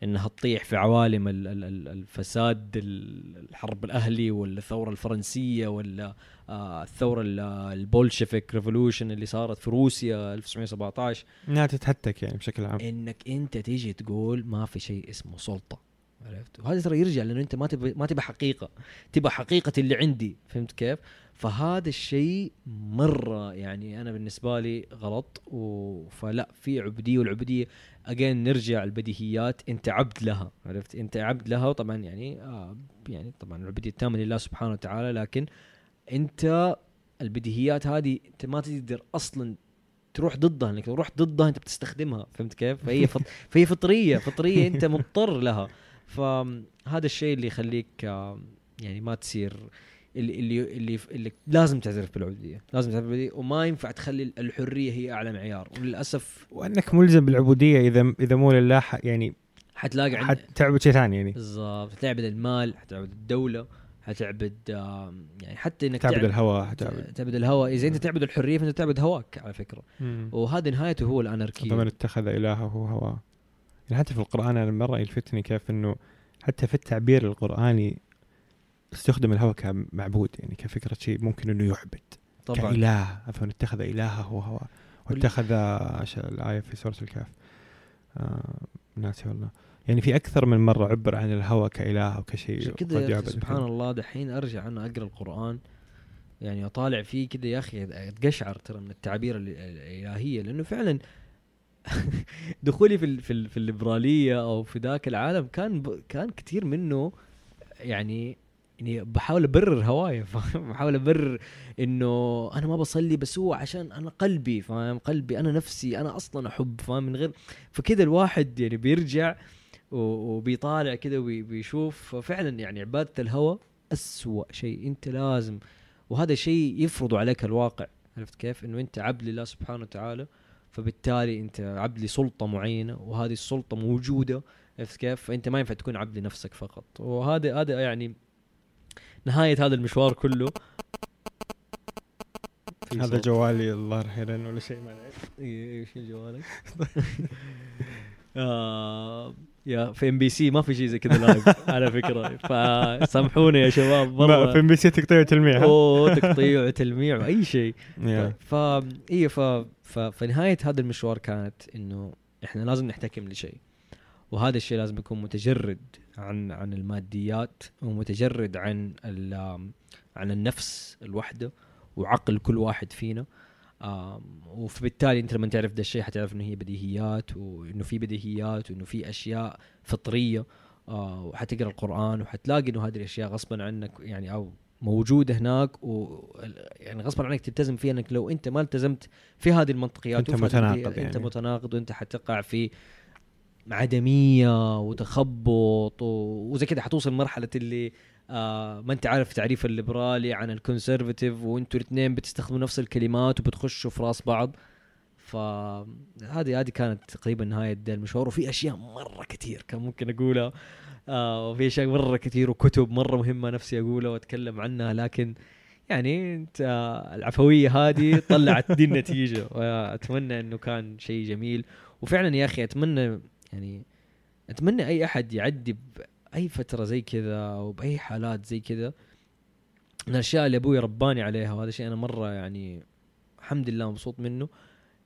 إنها تطيح في عوالم ال- ال- ال- الفساد ال- الحرب الأهلي والثوره الفرنسية ولا آه، الثورة ال- البولشفيك ريفولوشن اللي صارت في روسيا 1917
انها تتهتك يعني بشكل عام.
إنك أنت تيجي تقول ما في شيء اسمه سلطة عرفت؟ وهذا ترى يرجع لأنه أنت ما تبى ما تبى حقيقة. تبى حقيقة اللي عندي فهمت كيف؟ فهذا الشيء مرة يعني أنا بالنسبة لي غلط و... فلا في عبوديه والعبوديه اجين نرجع البديهيات أنت عبد لها عرفت أنت عبد لها وطبعا يعني آه يعني طبعا العبوديه التامة لله سبحانه وتعالى لكن أنت البديهيات هذه انت ما تقدر أصلا تروح ضدها إنك لو رحت ضدها أنت بتستخدمها فهمت كيف؟ فهي فط... فهي فطرية فطرية أنت مضطر لها فهذا الشيء اللي يخليك آه، يعني ما تصير اللي اللي اللي, اللي لازم تعترف بالعبودية، لازم تعترف بالعبودية وما ينفع تخلي الحرية هي أعلى معيار. وللأسف
وأنك ملزم بالعبودية إذا إذا مو لله يعني
حتلاقي عند
حتعبد شيء ثاني يعني.
بالضبط. حتعبد المال حتعبد الدولة حتعبد يعني حتى إنك
تعبد
تعبد
الهوى حتعبد.
تعبد الهوى. إذا أنت تعبد الحرية فأنت تعبد هواك على فكرة.
مم.
وهذه نهايته هو الأناركية.
فمن اتخذ إلهه هواه يعني حتى في القرآن أنا مرة يلفتني كيف إنه حتى في التعبير القرآني استخدم الهوى كمعبود يعني كفكرة شيء ممكن إنه يعبد
طبعا.
كإله فمن اتخذ إلهه هواه واتخذ إيش الآية في سورة الكهف. آه ناسي والله. يعني في أكثر من مرة عبر عن الهوى كإله أو كشيء
عشان
قد
كذا سبحان. الله دحين أرجع أنا أقرأ القرآن يعني أطالع فيه كذا يا أخي أتقشعر ترى من التعابير ال- الإلهية لأنه فعلا دخولي في ال- في, ال- في الليبرالية أو في ذاك العالم كان كان كثير منه يعني يعني بحاول أبرر هوايا فاهم بحاول أبرر إنه أنا ما بصلي بس هو عشان أنا قلبي فاهم؟ قلبي أنا نفسي أنا أصلا أحب فاهم؟ من غير فكذا الواحد يعني بيرجع وبيطالع كذا وبيشوف ففعلا يعني عبادة الهوى أسوأ شيء. أنت لازم وهذا شيء يفرضه عليك الواقع عرفت كيف؟ إنه أنت عبد لله سبحانه وتعالى فبالتالي أنت عبد لسلطة معينة وهذه السلطة موجودة عرفت كيف؟ فأنت ما ينفع تكون عبد لنفسك فقط. وهذا هذا يعني نهاية هذا المشوار كله
هذا. جوالي الله يرحمه ولا شيء ما
إيش جوالك؟ آه يا في إم بي سي ما في شيء زي كذا live على فكرة فسامحونا يا شباب مره
في إم بي سي تقطيع تلميع ها؟
أوه تقطيع وتلميع واي شيء. ف إي. ف... فنهاية هذا المشوار كانت إنه إحنا لازم نحتكم لشيء وهذا الشيء لازم يكون متجرد عن عن الماديات ومتجرد عن. عن النفس الوحدة وعقل كل واحد فينا وبالتالي أنت لما تعرف ده الشيء حتعرف إنه هي بديهيات وإنه في بديهيات وإنه في أشياء فطرية آه، وحتقرأ القرآن وحتلاقي إنه هذه الأشياء غصبا عنك يعني أو موجودة هناك و يعني غصبا عنك تلتزم فيها إنك لو أنت ما التزمت في هذه المنطقيات هذه
متناقض
البديهيات، أنت
يعني.
متناقض وأنت حتقع في عدمية وتخبط وزي كده حتوصل مرحلة اللي آه ما انت عارف تعريف الليبرالي عن الكونسرفتيف وانتوا الاثنين بتستخدموا نفس الكلمات وبتخشوا في راس بعض. فهذه هذه كانت تقريبا نهاية المشوار. وفي أشياء مرة كثير كان ممكن أقولها. آه وفي أشياء مرة كثير وكتب مرة مهمة نفسي أقولها وأتكلم عنها. لكن يعني انت آه، العفوية هذه طلعت دي النتيجة. وأتمنى إنه كان شيء جميل. وفعلا يا أخي أتمنى يعني أتمنى أي أحد يعدي بأي فترة زي كذا أو بأي حالات زي كذا. من الأشياء اللي أبوي رباني عليها وهذا شيء أنا مرة يعني الحمد لله مبسوط منه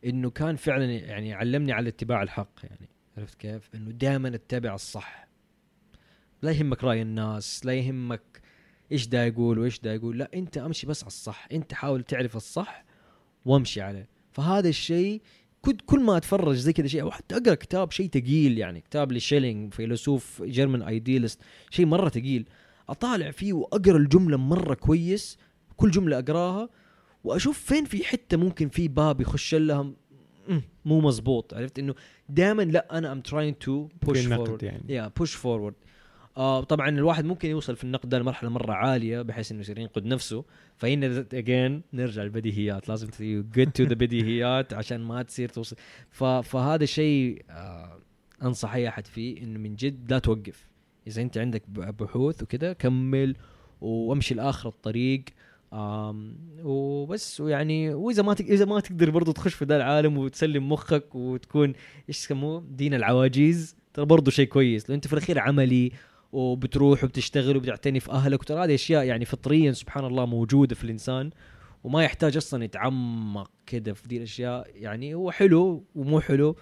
إنه كان فعلا يعني علمني على اتباع الحق يعني. عرفت كيف؟ إنه دائما أتبع الصح. لا يهمك رأي الناس لا يهمك إيش دا يقول وإيش دا يقول لا أنت أمشي بس على الصح. أنت حاول تعرف الصح وامشي عليه. فهذا الشيء كنت كل ما أتفرج زي كذا شيء أو حتى أقرأ كتاب شيء ثقيل يعني كتاب لشيلينج فيلسوف جيرمان ايديالست شيء مرة ثقيل أطالع فيه وأقرأ الجملة مرة كويس كل جملة أقراها وأشوف فين في حتة ممكن في باب يخش لها مو مزبوط عرفت؟ إنه دائما لا أنا am trying
to
push
forward يعني.
يا push forward آه طبعا الواحد ممكن يوصل في النقد ده لمرحلة مرة عالية بحيث إنه يصير ينقد نفسه. فهنا again نرجع للبديهيات. لازم get to the بديهيات عشان ما تصير توصل. فهذا شيء آه أنصح أي أحد فيه إنه من جد لا توقف. إذا أنت عندك بحوث وكذا كمل وامشي لآخر الطريق. وبس ويعني وإذا ما. إذا ما تقدر برضو تخش في ذا العالم وتسلم مخك وتكون إيش يسموه؟ دين العواجيز. ترى برضو شيء كويس. لأن أنت في الأخير عملي وبتروح وبتشتغل وبتعتني في أهلك وترى هذه أشياء يعني فطريا سبحان الله موجودة في الإنسان وما يحتاج أصلا يتعمق كده في دي الأشياء. يعني هو حلو ومو حلو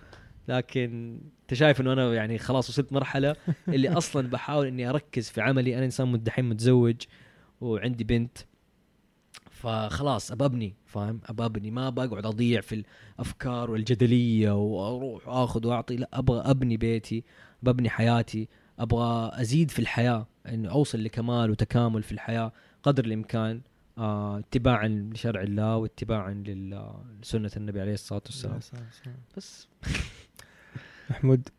لكن أنت شايف إنه أنا يعني خلاص وصلت مرحلة اللي أصلا بحاول إني أركز في عملي. أنا إنسان دحين متزوج وعندي بنت فخلاص أبى أبني فاهم؟ أبى أبني. ما بقعد أضيع في الأفكار والجدلية وأروح وآخذ وأعطي. لا أبغى أبني بيتي ببني حياتي. أبغى أزيد في الحياة إنه أوصل لكمال وتكامل في الحياة قدر الإمكان آه، اتباعا لشرع الله واتباعا لسنة النبي عليه الصلاة والسلام بس
محمود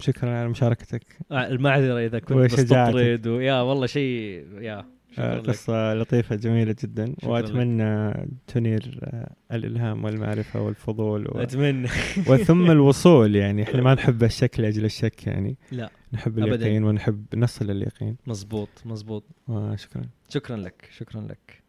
شكرا على مشاركتك
المعذره إذا كنت
وشجاعتك.
بستطرد ويا والله شيء يا.
قصة لطيفة جميلة جدا. وأتمنى تنير آه، الإلهام والمعرفة والفضول و...
أتمنى.
وثم الوصول. يعني إحنا ما نحب الشك لأجل الشك يعني.
لا
نحب
أبداً.
اليقين ونحب نصل لليقين
مزبوط مزبوط.
وشكرا.
شكرا لك شكرا لك.